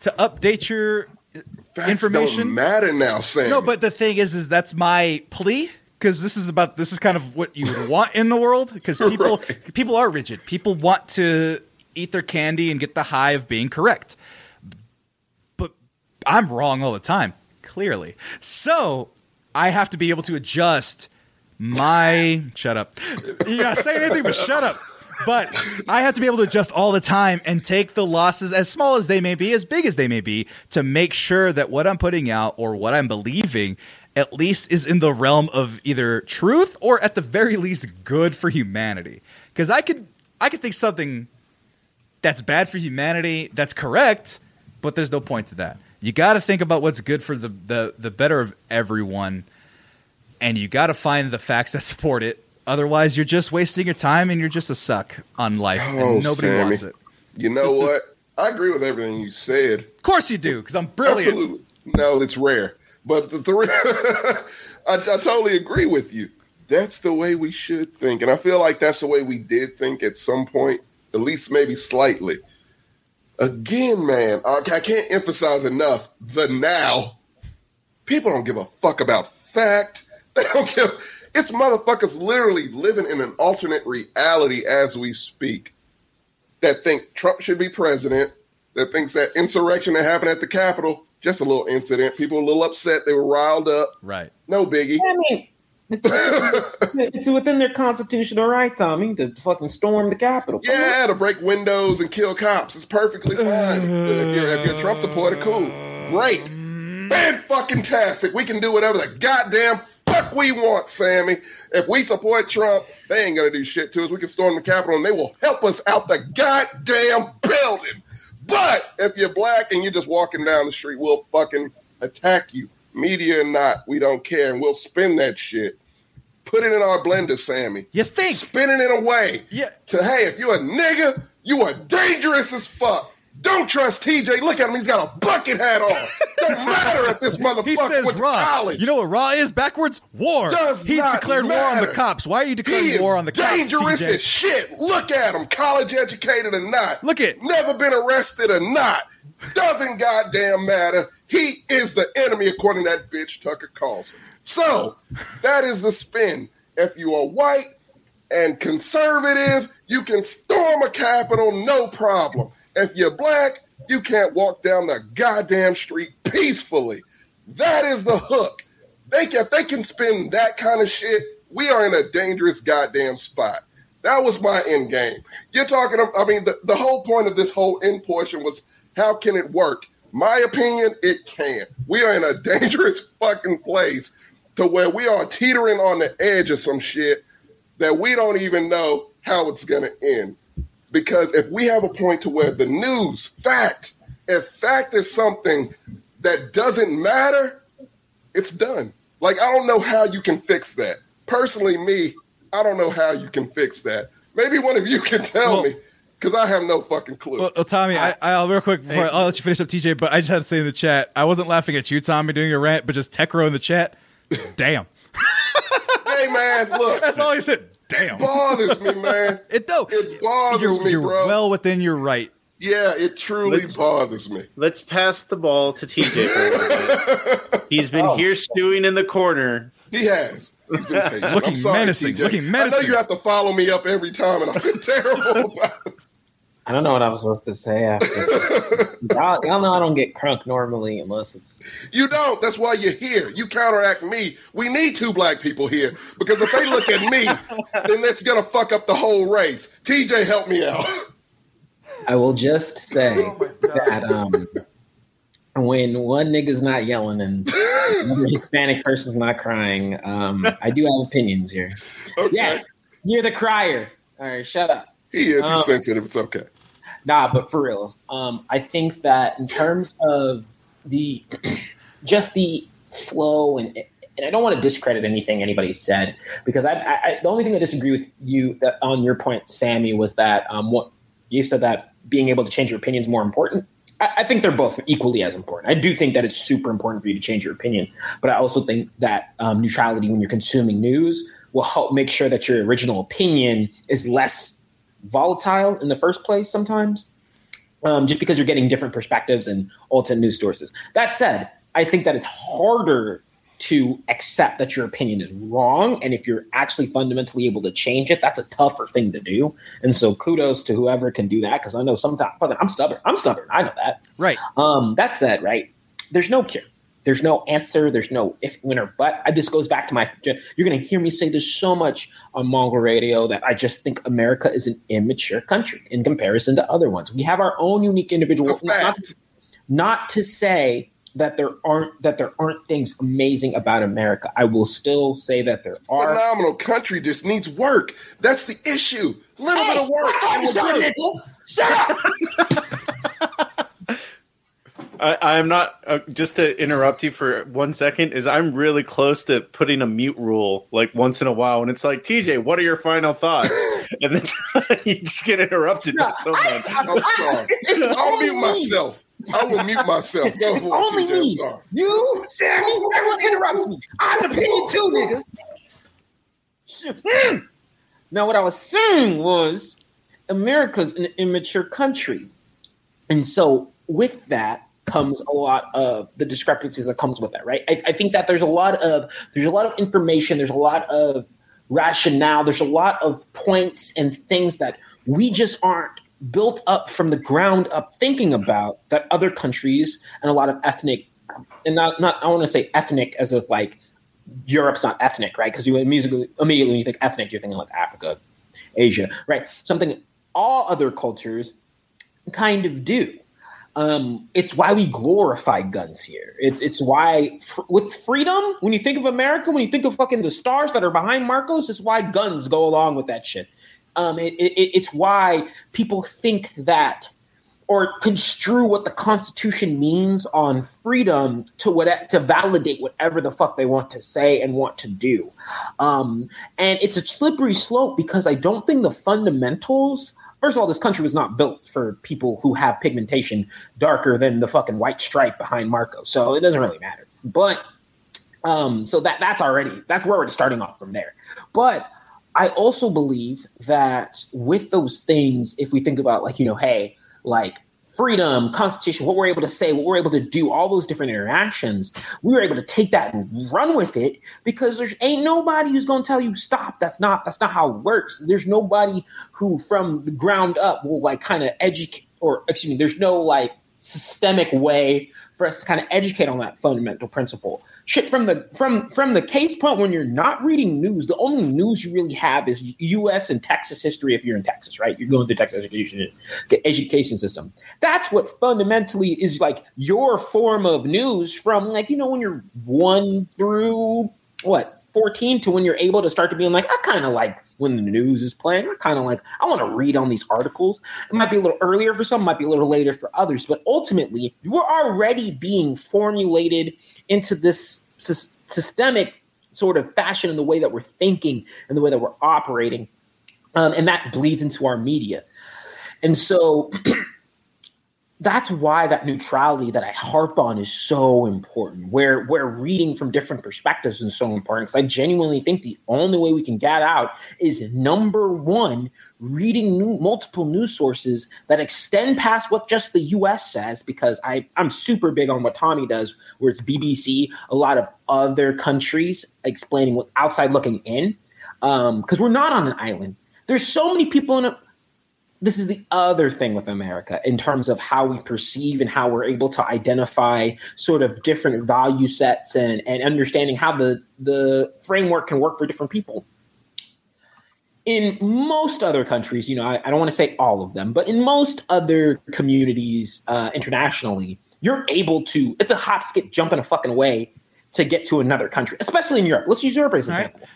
to update your uh, Facts information, matter now, Sam. no, but the thing is, is that's my plea because this is about this is kind of what you would want in the world because <laughs> people Right. people are rigid. People want to eat their candy and get the high of being correct, I'm wrong all the time, clearly. So I have to be able to adjust my <laughs> shut up. You're not saying anything, but shut up. But I have to be able to adjust all the time and take the losses, as small as they may be, as big as they may be, to make sure that what I'm putting out or what I'm believing at least is in the realm of either truth or at the very least good for humanity. Because I could I could think something that's bad for humanity that's correct, but there's no point to that. You got to think about what's good for the, the the better of everyone, and you got to find the facts that support it. Otherwise, you're just wasting your time and you're just a suck on life, Oh, and nobody Sammy. wants it. you know <laughs> what? I agree with everything you said. Of course you do, because I'm brilliant. Absolutely. No, it's rare. But the three, <laughs> I, I totally agree with you. that's the way we should think. And I feel like that's the way we did think at some point, at least maybe slightly. Again, man, I I can't emphasize enough the now. People don't give a fuck about fact. <laughs> They don't give. It's motherfuckers literally living in an alternate reality as we speak that think Trump should be president, that thinks that insurrection that happened at the Capitol, just a little incident. People were a little upset. They were riled up. Right. No biggie. I mean, it's, <laughs> it's within their constitutional right, Tommy, to fucking storm the Capitol. Come on. Yeah, to break windows and kill cops. It's perfectly fine. if, you're, if you're a uh, Trump supporter, cool. Great. Fan fucking tastic. We can do whatever the goddamn fuck we want, Sammy. If we support Trump, they ain't gonna do shit to us. We can storm the Capitol and they will help us out the goddamn building. But if you're black and you're just walking down the street, we'll fucking attack you. Media or not, we don't care. And we'll spin that shit. Put it in our blender, Sammy. You think? Spinning it away. Yeah. to hey, if you're a nigga, you are dangerous as fuck. Don't trust TJ. Look at him. He's got a bucket hat on. <laughs> Don't matter if this motherfucker He says went raw. college. You know what raw is backwards? War. Does He's declared war on the cops. Why are you declaring war on the cops? dangerous as shit. Look at him, college educated or not. Look at Never been arrested or not. Doesn't goddamn matter. He is the enemy, according to that bitch Tucker Carlson. So that is the spin. If you are white and conservative, you can storm a Capitol, no problem. If you're black, you can't walk down the goddamn street peacefully. That is the hook. They can, if they can spin that kind of shit, we are in a dangerous goddamn spot. That was my end game. You're talking, I mean, the, the whole point of this whole end portion was how can it work? My opinion, it can't. We are in a <laughs> dangerous fucking place to where we are teetering on the edge of some shit that we don't even know how it's going to end. Because if we have a point to where the news, fact, if fact is something that doesn't matter, it's done. Like, I don't know how you can fix that. Personally, me, I don't know how you can fix that. Maybe one of you <laughs> can tell Well- me, because I have no fucking clue. Well, well, Tommy, I, I'll uh, real quick before I'll let you finish up, TJ. But I just had to say in the chat, I wasn't laughing at you, Tommy, doing your rant, but just Techro in the chat. Damn, hey, man, look, that's all he said. Damn, It bothers me, man. <laughs> it do. It bothers You're, me, you're bro. well within your right. yeah, it truly Let's- bothers me. Let's pass the ball to TJ for a little bit. He's been Oh. here stewing in the corner. He has. He's been <laughs> patient. Looking I'm sorry, menacing, TJ. looking menacing. I know you have to follow me up every time, and I feel <laughs> terrible about it. I don't know what I was supposed to say after. <laughs> y'all, y'all know I don't get crunk normally unless it's. You don't. That's why you're here. You counteract me. We need two black people here because if they look at me, <laughs> then that's gonna fuck up the whole race. TJ, help me out. I will just say Oh that um, when one nigga's not yelling and another Hispanic person's not crying, um, I do have opinions here. Okay. Yes, you're the crier. All right, shut up. He is. He's Uh, sensitive. It's okay. Nah, but for real, um, I think that in terms of the just the flow and and I don't want to discredit anything anybody said because I, I, the only thing I disagree with you on your point, Sammy, was that um, what you said that being able to change your opinion is more important. I, I think they're both equally as important. I do think that it's super important for you to change your opinion, but I also think that um, neutrality when you're consuming news will help make sure that your original opinion is less volatile in the first place sometimes, um, just because you're getting different perspectives and alternate news sources. That said, I think that it's harder to accept that your opinion is wrong. And if you're actually fundamentally able to change it, that's a tougher thing to do. And so kudos to whoever can do that because I know sometimes fucking, I'm stubborn. I'm stubborn. I know that. Right. Um, that said, right, there's no cure. There's no answer. There's no if, when, or but. I, this goes back to my. You're going to hear me say this so much on Mongrel radio that I just think America is an immature country in comparison to other ones. We have our own unique individual. It's a fact. Not, not to say that there aren't that there aren't things amazing about America. I will still say that there are. Phenomenal country just needs work. That's the issue. Little bit of work. shut up, <laughs> good. nigga. Shut up. I, I'm not uh, just to interrupt you for one second. Is I'm really close to putting a mute rule like once in a while, and it's like TJ, what are your final thoughts? <laughs> and then <laughs> you just get interrupted No, so I- much. I- I'm sorry. It's- it's I'll mute me. myself. I will mute myself. Go It's for it, only TJ. Me. You, Sammy, everyone interrupts me. I have an opinion too, niggas. now, what I was saying was America's an immature country. And so with that comes a lot of the discrepancies that comes with that, right? I, I think that there's a lot of there's a lot of information, there's a lot of rationale, there's a lot of points and things that we just aren't built up from the ground up thinking about that other countries and a lot of ethnic and not not I want to say ethnic as if like Europe's not ethnic, right? Because you immediately immediately when you think ethnic, you're thinking like Africa, Asia, right? Something all other cultures kind of do. Um, it's why we glorify guns here. It, it's why fr- with freedom, when you think of America, when you think of fucking the stars that are behind Marcos, it's why guns go along with that shit. Um, it, it, it's why people think that or construe what the Constitution means on freedom to what to validate whatever the fuck they want to say and want to do. Um, and it's a slippery slope because I don't think the fundamentals. First of all, this country was not built for people who have pigmentation darker than the fucking white stripe behind Marco, so it doesn't really matter. But um, so that that's already that's where we're starting off from there. But I also believe that with those things, if we think about like you know, hey, like freedom, constitution, what we're able to say, what we're able to do, all those different interactions, we were able to take that and run with it because there's ain't nobody who's going to tell you stop. That's not that's not how it works. There's nobody who from the ground up will like kind of educate or excuse me, there's no like systemic way for us to kind of educate on that fundamental principle. Shit from the from from the case point when you're not reading news, the only news you really have is U.S. and Texas history. If you're in Texas, right, you're going to Texas education the education system. That's what fundamentally is like your form of news from like you know when you're one through what 14 to when you're able to start to be like I kind of like when the news is playing. I kind of like, I want to read on these articles. It might be a little earlier for some, might be a little later for others, but ultimately, you are already being formulated into this sy- systemic sort of fashion in the way that we're thinking and the way that we're operating. Um, and that bleeds into our media. And so <clears throat> that's why that neutrality that I harp on is so important. Where where reading from different perspectives is so important. Because I genuinely think the only way we can get out is number one, reading new, multiple news sources that extend past what just the U.S. says. Because I I'm super big on what Tommy does, where it's BBC, a lot of other countries explaining what outside looking in. Because um, we're not on an island. There's so many people in a this is the other thing with America in terms of how we perceive and how we're able to identify sort of different value sets and, and understanding how the, the framework can work for different people. In most other countries, you know, I, I don't want to say all of them, but in most other communities uh, internationally, you're able to, it's a hop, skip, jump, and a fucking way to get to another country, especially in Europe. Let's use Europe as an example. Right.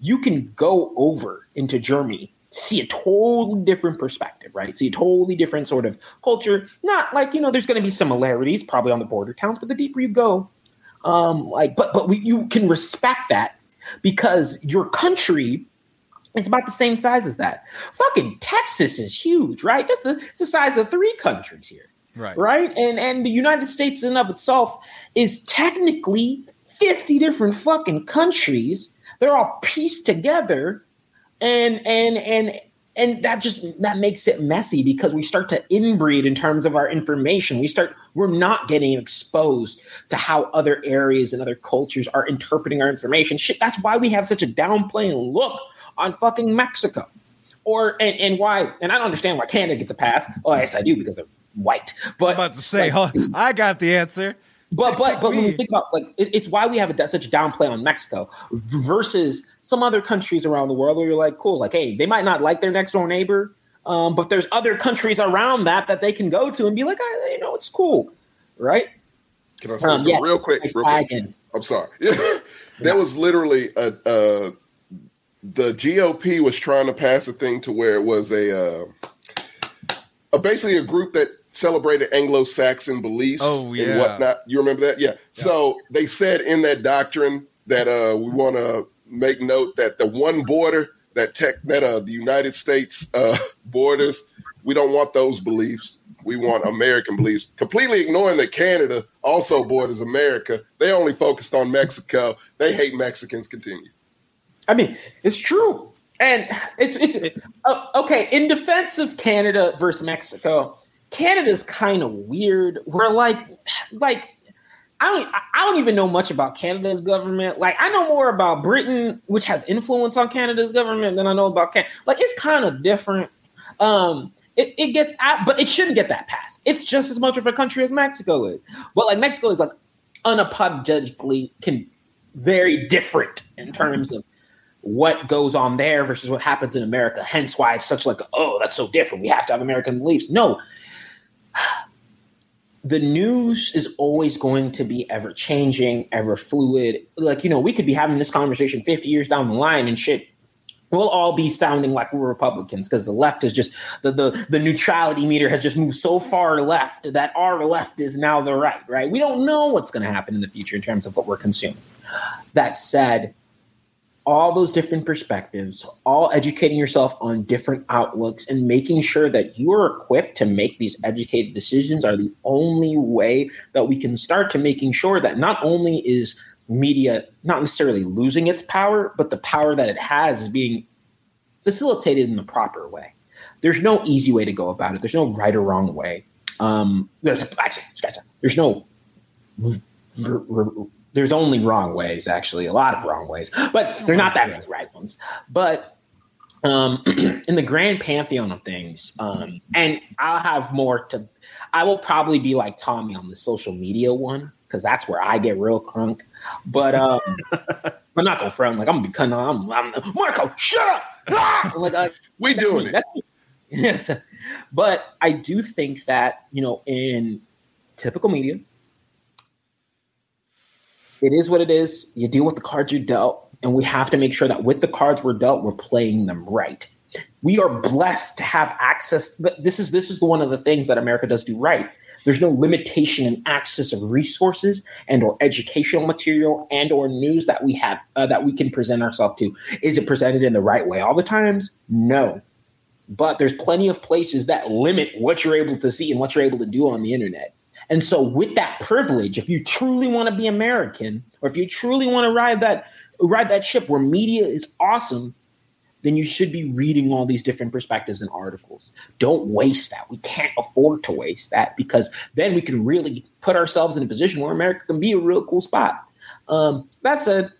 You can go over into Germany see a totally different perspective, right? See a totally different sort of culture. Not like you know, there's going to be similarities probably on the border towns, but the deeper you go, um, like, but but we, you can respect that because your country is about the same size as that. Fucking Texas is huge, right? That's the it's the size of three countries here, right? Right, and and the United States in of itself is technically fifty different fucking countries. They're all pieced together and and and and that just that makes it messy because we start to inbreed in terms of our information we start we're not getting exposed to how other areas and other cultures are interpreting our information shit that's why we have such a downplaying look on fucking mexico or and, and why and i don't understand why canada gets a pass oh yes i do because they're white but I'm about to say like, huh, i got the answer but but but when we <laughs> think about like it, it's why we have a, such a downplay on Mexico versus some other countries around the world where you're like, cool, like hey, they might not like their next door neighbor, um, but there's other countries around that that they can go to and be like, oh, you know, it's cool, right? Can I say um, something yes, real quick? Real quick? I'm sorry. <laughs> that yeah. was literally a, a, the GOP was trying to pass a thing to where it was a, uh, a basically a group that celebrated Anglo-Saxon beliefs oh, yeah. and whatnot. You remember that? Yeah. yeah. So they said in that doctrine that uh, we want to make note that the one border that tech that uh, the United States uh, <laughs> borders, we don't want those beliefs. We want American beliefs. Completely ignoring that Canada also borders America. They only focused on Mexico. They hate Mexicans. Continue. I mean, it's true, and it's it's uh, okay. In defense of Canada versus Mexico, Canada's kind of weird. We're like, like I don't I don't even know much about Canada's government. Like I know more about Britain, which has influence on Canada's government, than I know about Canada. Like it's kind of different. Um, it, it gets out, but it shouldn't get that pass. It's just as much of a country as Mexico is. But like Mexico is like unapologetically can very different in terms of what goes on there versus what happens in America. Hence why it's such like, oh, that's so different. We have to have American beliefs. No. <sighs> The news is always going to be ever changing, ever fluid. Like, you know, we could be having this conversation 50 years down the line and shit we'll all be sounding like we're Republicans because the left is just the, the the neutrality meter has just moved so far left that our left is now the right, right? We don't know what's going to happen in the future in terms of what we're consuming. That said, all those different perspectives, all educating yourself on different outlooks and making sure that you are equipped to make these educated decisions are the only way that we can start to making sure that not only is media not necessarily losing its power, but the power that it has is being facilitated in the proper way. There's no easy way to go about it. There's no right or wrong way. Um, there's actually, there's no there's only wrong ways actually a lot of wrong ways but they're not that many right ones but um, <clears throat> in the grand pantheon of things um, and i'll have more to i will probably be like tommy on the social media one because that's where i get real crunk but um, <laughs> I'm not gonna front. Like I'm gonna be cutting on. I'm, I'm Marco, shut up. Ah! like I, <laughs> we doing it. That's <laughs> yes, but I do think that you know in typical media, it is what it is. You deal with the cards you dealt, and we have to make sure that with the cards we're dealt, we're playing them right. We are blessed to have access. This is this is one of the things that America does do right there's no limitation in access of resources and or educational material and or news that we have uh, that we can present ourselves to. Is it presented in the right way all the times? No. But there's plenty of places that limit what you're able to see and what you're able to do on the internet. And so with that privilege, if you truly want to be American or if you truly want to ride that ride that ship where media is awesome, then you should be reading all these different perspectives and articles. Don't waste that. We can't afford to waste that because then we can really put ourselves in a position where America can be a real cool spot. Um, that said,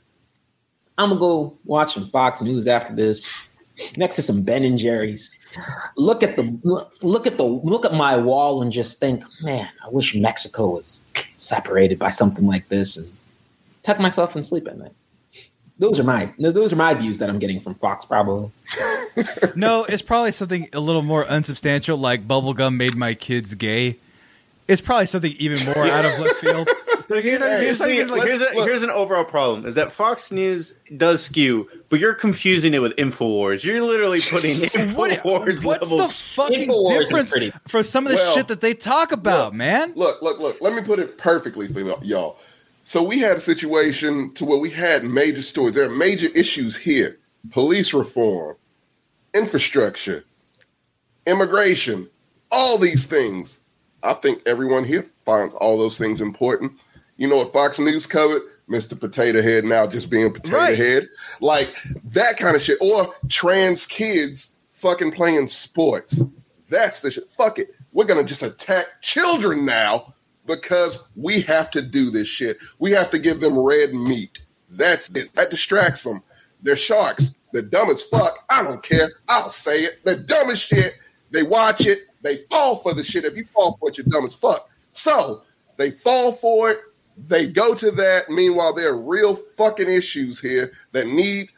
I'm gonna go watch some Fox News after this, next to some Ben and Jerry's. Look at the look at the look at my wall and just think, man, I wish Mexico was separated by something like this, and tuck myself and sleep at night those are my those are my views that I'm getting from Fox probably. <laughs> no, it's probably something a little more unsubstantial, like bubblegum made my kids gay. It's probably something even more out of left field. Here's, here's, a, here's, an overall problem: is that Fox News does skew, but you're confusing it with Infowars. You're literally putting <laughs> Infowars. What, what's the fucking Infowars difference for some of the well, shit that they talk about, look, man? Look, look, look. Let me put it perfectly for y'all. So we had a situation to where we had major stories. There are major issues here: police reform, infrastructure, immigration, all these things. I think everyone here finds all those things important. You know what Fox News covered? Mr. Potato Head now just being Potato right. Head. Like that kind of shit. Or trans kids fucking playing sports. That's the shit. Fuck it. We're going to just attack children now because we have to do this shit. We have to give them red meat. That's it. That distracts them. They're sharks. They're dumb as fuck. I don't care. I'll say it. They're dumb as shit. They watch it. They fall for the shit. If you fall for it, you're dumb as fuck. So they fall for it. They go to that. Meanwhile, there are real fucking issues here that need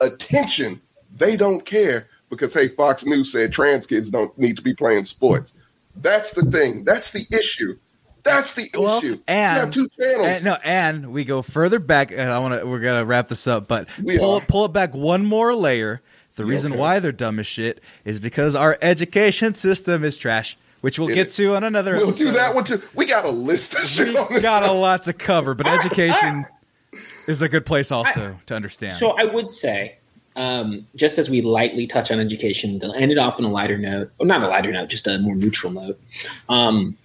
attention. They don't care because, hey, Fox News said trans kids don't need to be playing sports. That's the thing. That's the issue. That's the well, issue. And two channels. And, no, and we go further back. And I want to. We're gonna wrap this up, but we pull are. pull it back one more layer. The reason okay. why they're dumb as shit is because our education system is trash, which we'll get to on another. We'll episode. do that one too. We got a list of shit. We got a lot to cover, but education <laughs> is a good place also I, to understand. So I would say um, just as we lightly touch on education, they'll end it off on a lighter note, or not a lighter note, just a more neutral note. Um,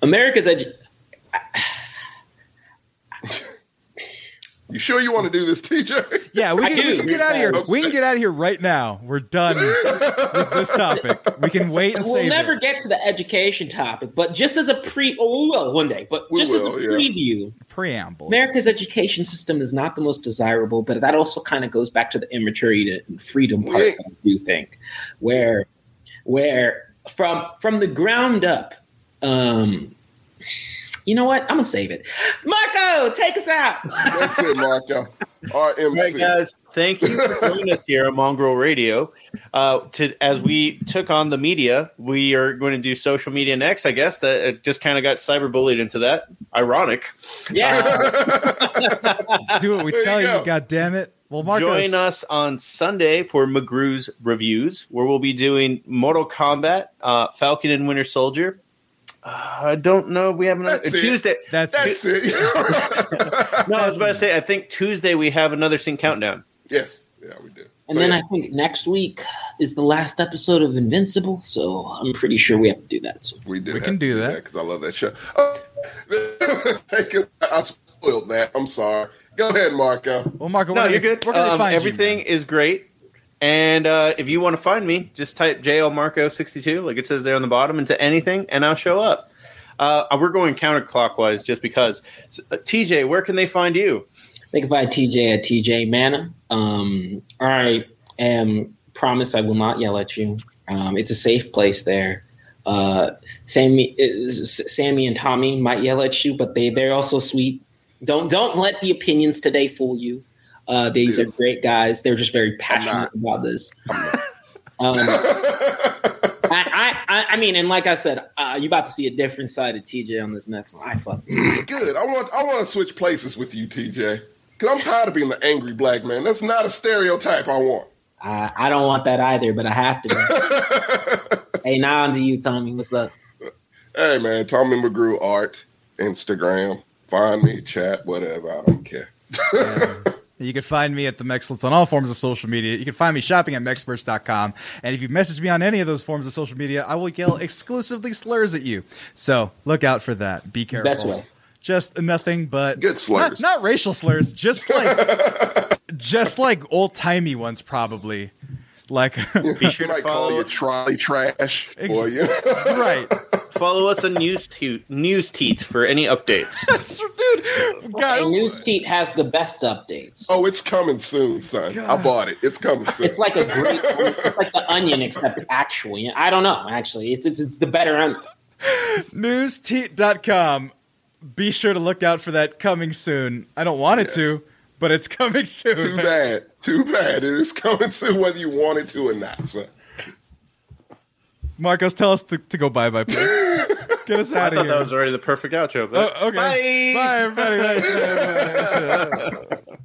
America's edu- You sure you want to do this, TJ? Yeah, we can, we can get out of here. We can get out of here right now. We're done with this topic. We can wait and see. We'll save never it. get to the education topic, but just as a pre, oh, we will one day, but We just will, as a yeah. preview, Preamble. America's education system is not the most desirable, but that also kind of goes back to the immaturity and freedom part. Yeah. that I do think, where, where from from the ground up, um, you know what? I'm gonna save it. Marco, take us out. That's it, Marco. All right, RMC. guys. Thank you for joining us here on Mongrel Radio. Uh, to as we took on the media, we are going to do social media next. I guess that it just kind of got cyberbullied into that. Ironic. Yeah, Do what we There tell you you, go. God damn it. Well, Marcos, Join us on Sunday for McGrew's reviews, where we'll be doing Mortal Kombat, uh, Falcon and Winter Soldier. Uh, I don't know if we have another That's it. Tuesday. That's, That's it. <laughs> No, I was about to say. I think Tuesday we have another Sync countdown. yes. Yeah, we do. and So, then yeah, I think next week is the last episode of Invincible, so I'm pretty sure we have to do that. So we do. we can do that. because I love that show. Oh, <laughs> thank you. I spoiled that. I'm sorry. Go ahead, Marco. well, Marco, No, you're can they- good. Where can they Um, find everything you? is great. And uh, if you want to find me, just type JL Marco 62, like it says there on the bottom, into anything, and I'll show up. Uh, we're going counterclockwise just because. S- uh, TJ, where can they find you? They can find TJ at TJ Manna. Um, I am promise I will not yell at you. Um, it's a safe place there. Uh, Sammy, Sammy and Tommy might yell at you, but they they're also sweet. Don't don't let the opinions today fool you. Uh, these Yeah. are great guys. They're just very passionate about this. <laughs> Um, <laughs> I, I, I, mean, and like I said, uh, you about to see a different side of TJ on this next one. I fuck. Good. I want. I want to switch places with you, TJ. Because I'm tired of being the angry black man. That's not a stereotype I want. I, I don't want that either, but I have to. <laughs> hey, now on to you, Tommy. What's up? Hey man, Tommy McGrew art, Instagram. Find me, chat, whatever. I don't care. You can find me at the Mexcellence on all forms of social media. You can find me shopping at mexmerch.com. And if you message me on any of those forms of social media, I will yell exclusively slurs at you. So look out for that. Be careful. Best way. Just nothing but Good slurs. Not, not racial slurs, just like <laughs> just like old timey ones probably. Like <laughs> Be sure You to might call follow, you trolley trash, Ex- or you. <laughs> right. follow us on News, Toot, News Teat for any updates. <laughs> Dude, God, Hey, oh. News Teat has the best updates. oh, it's coming soon, son. I bought it. It's coming soon. It's like a great, it's like the Onion, except actual. You know, I don't know. Actually, it's it's, it's the better Onion. newsteat.com. Be sure to look out for that coming soon. I don't want it to, but it's coming soon. Too bad. Too bad. It is coming soon, whether you want it to or not, son. Marcos, tell us to, to go bye bye, please. <laughs> Get us out of thought here. that was already the perfect outro. But Oh, okay. Bye. Bye, everybody. Bye, bye, <laughs> bye.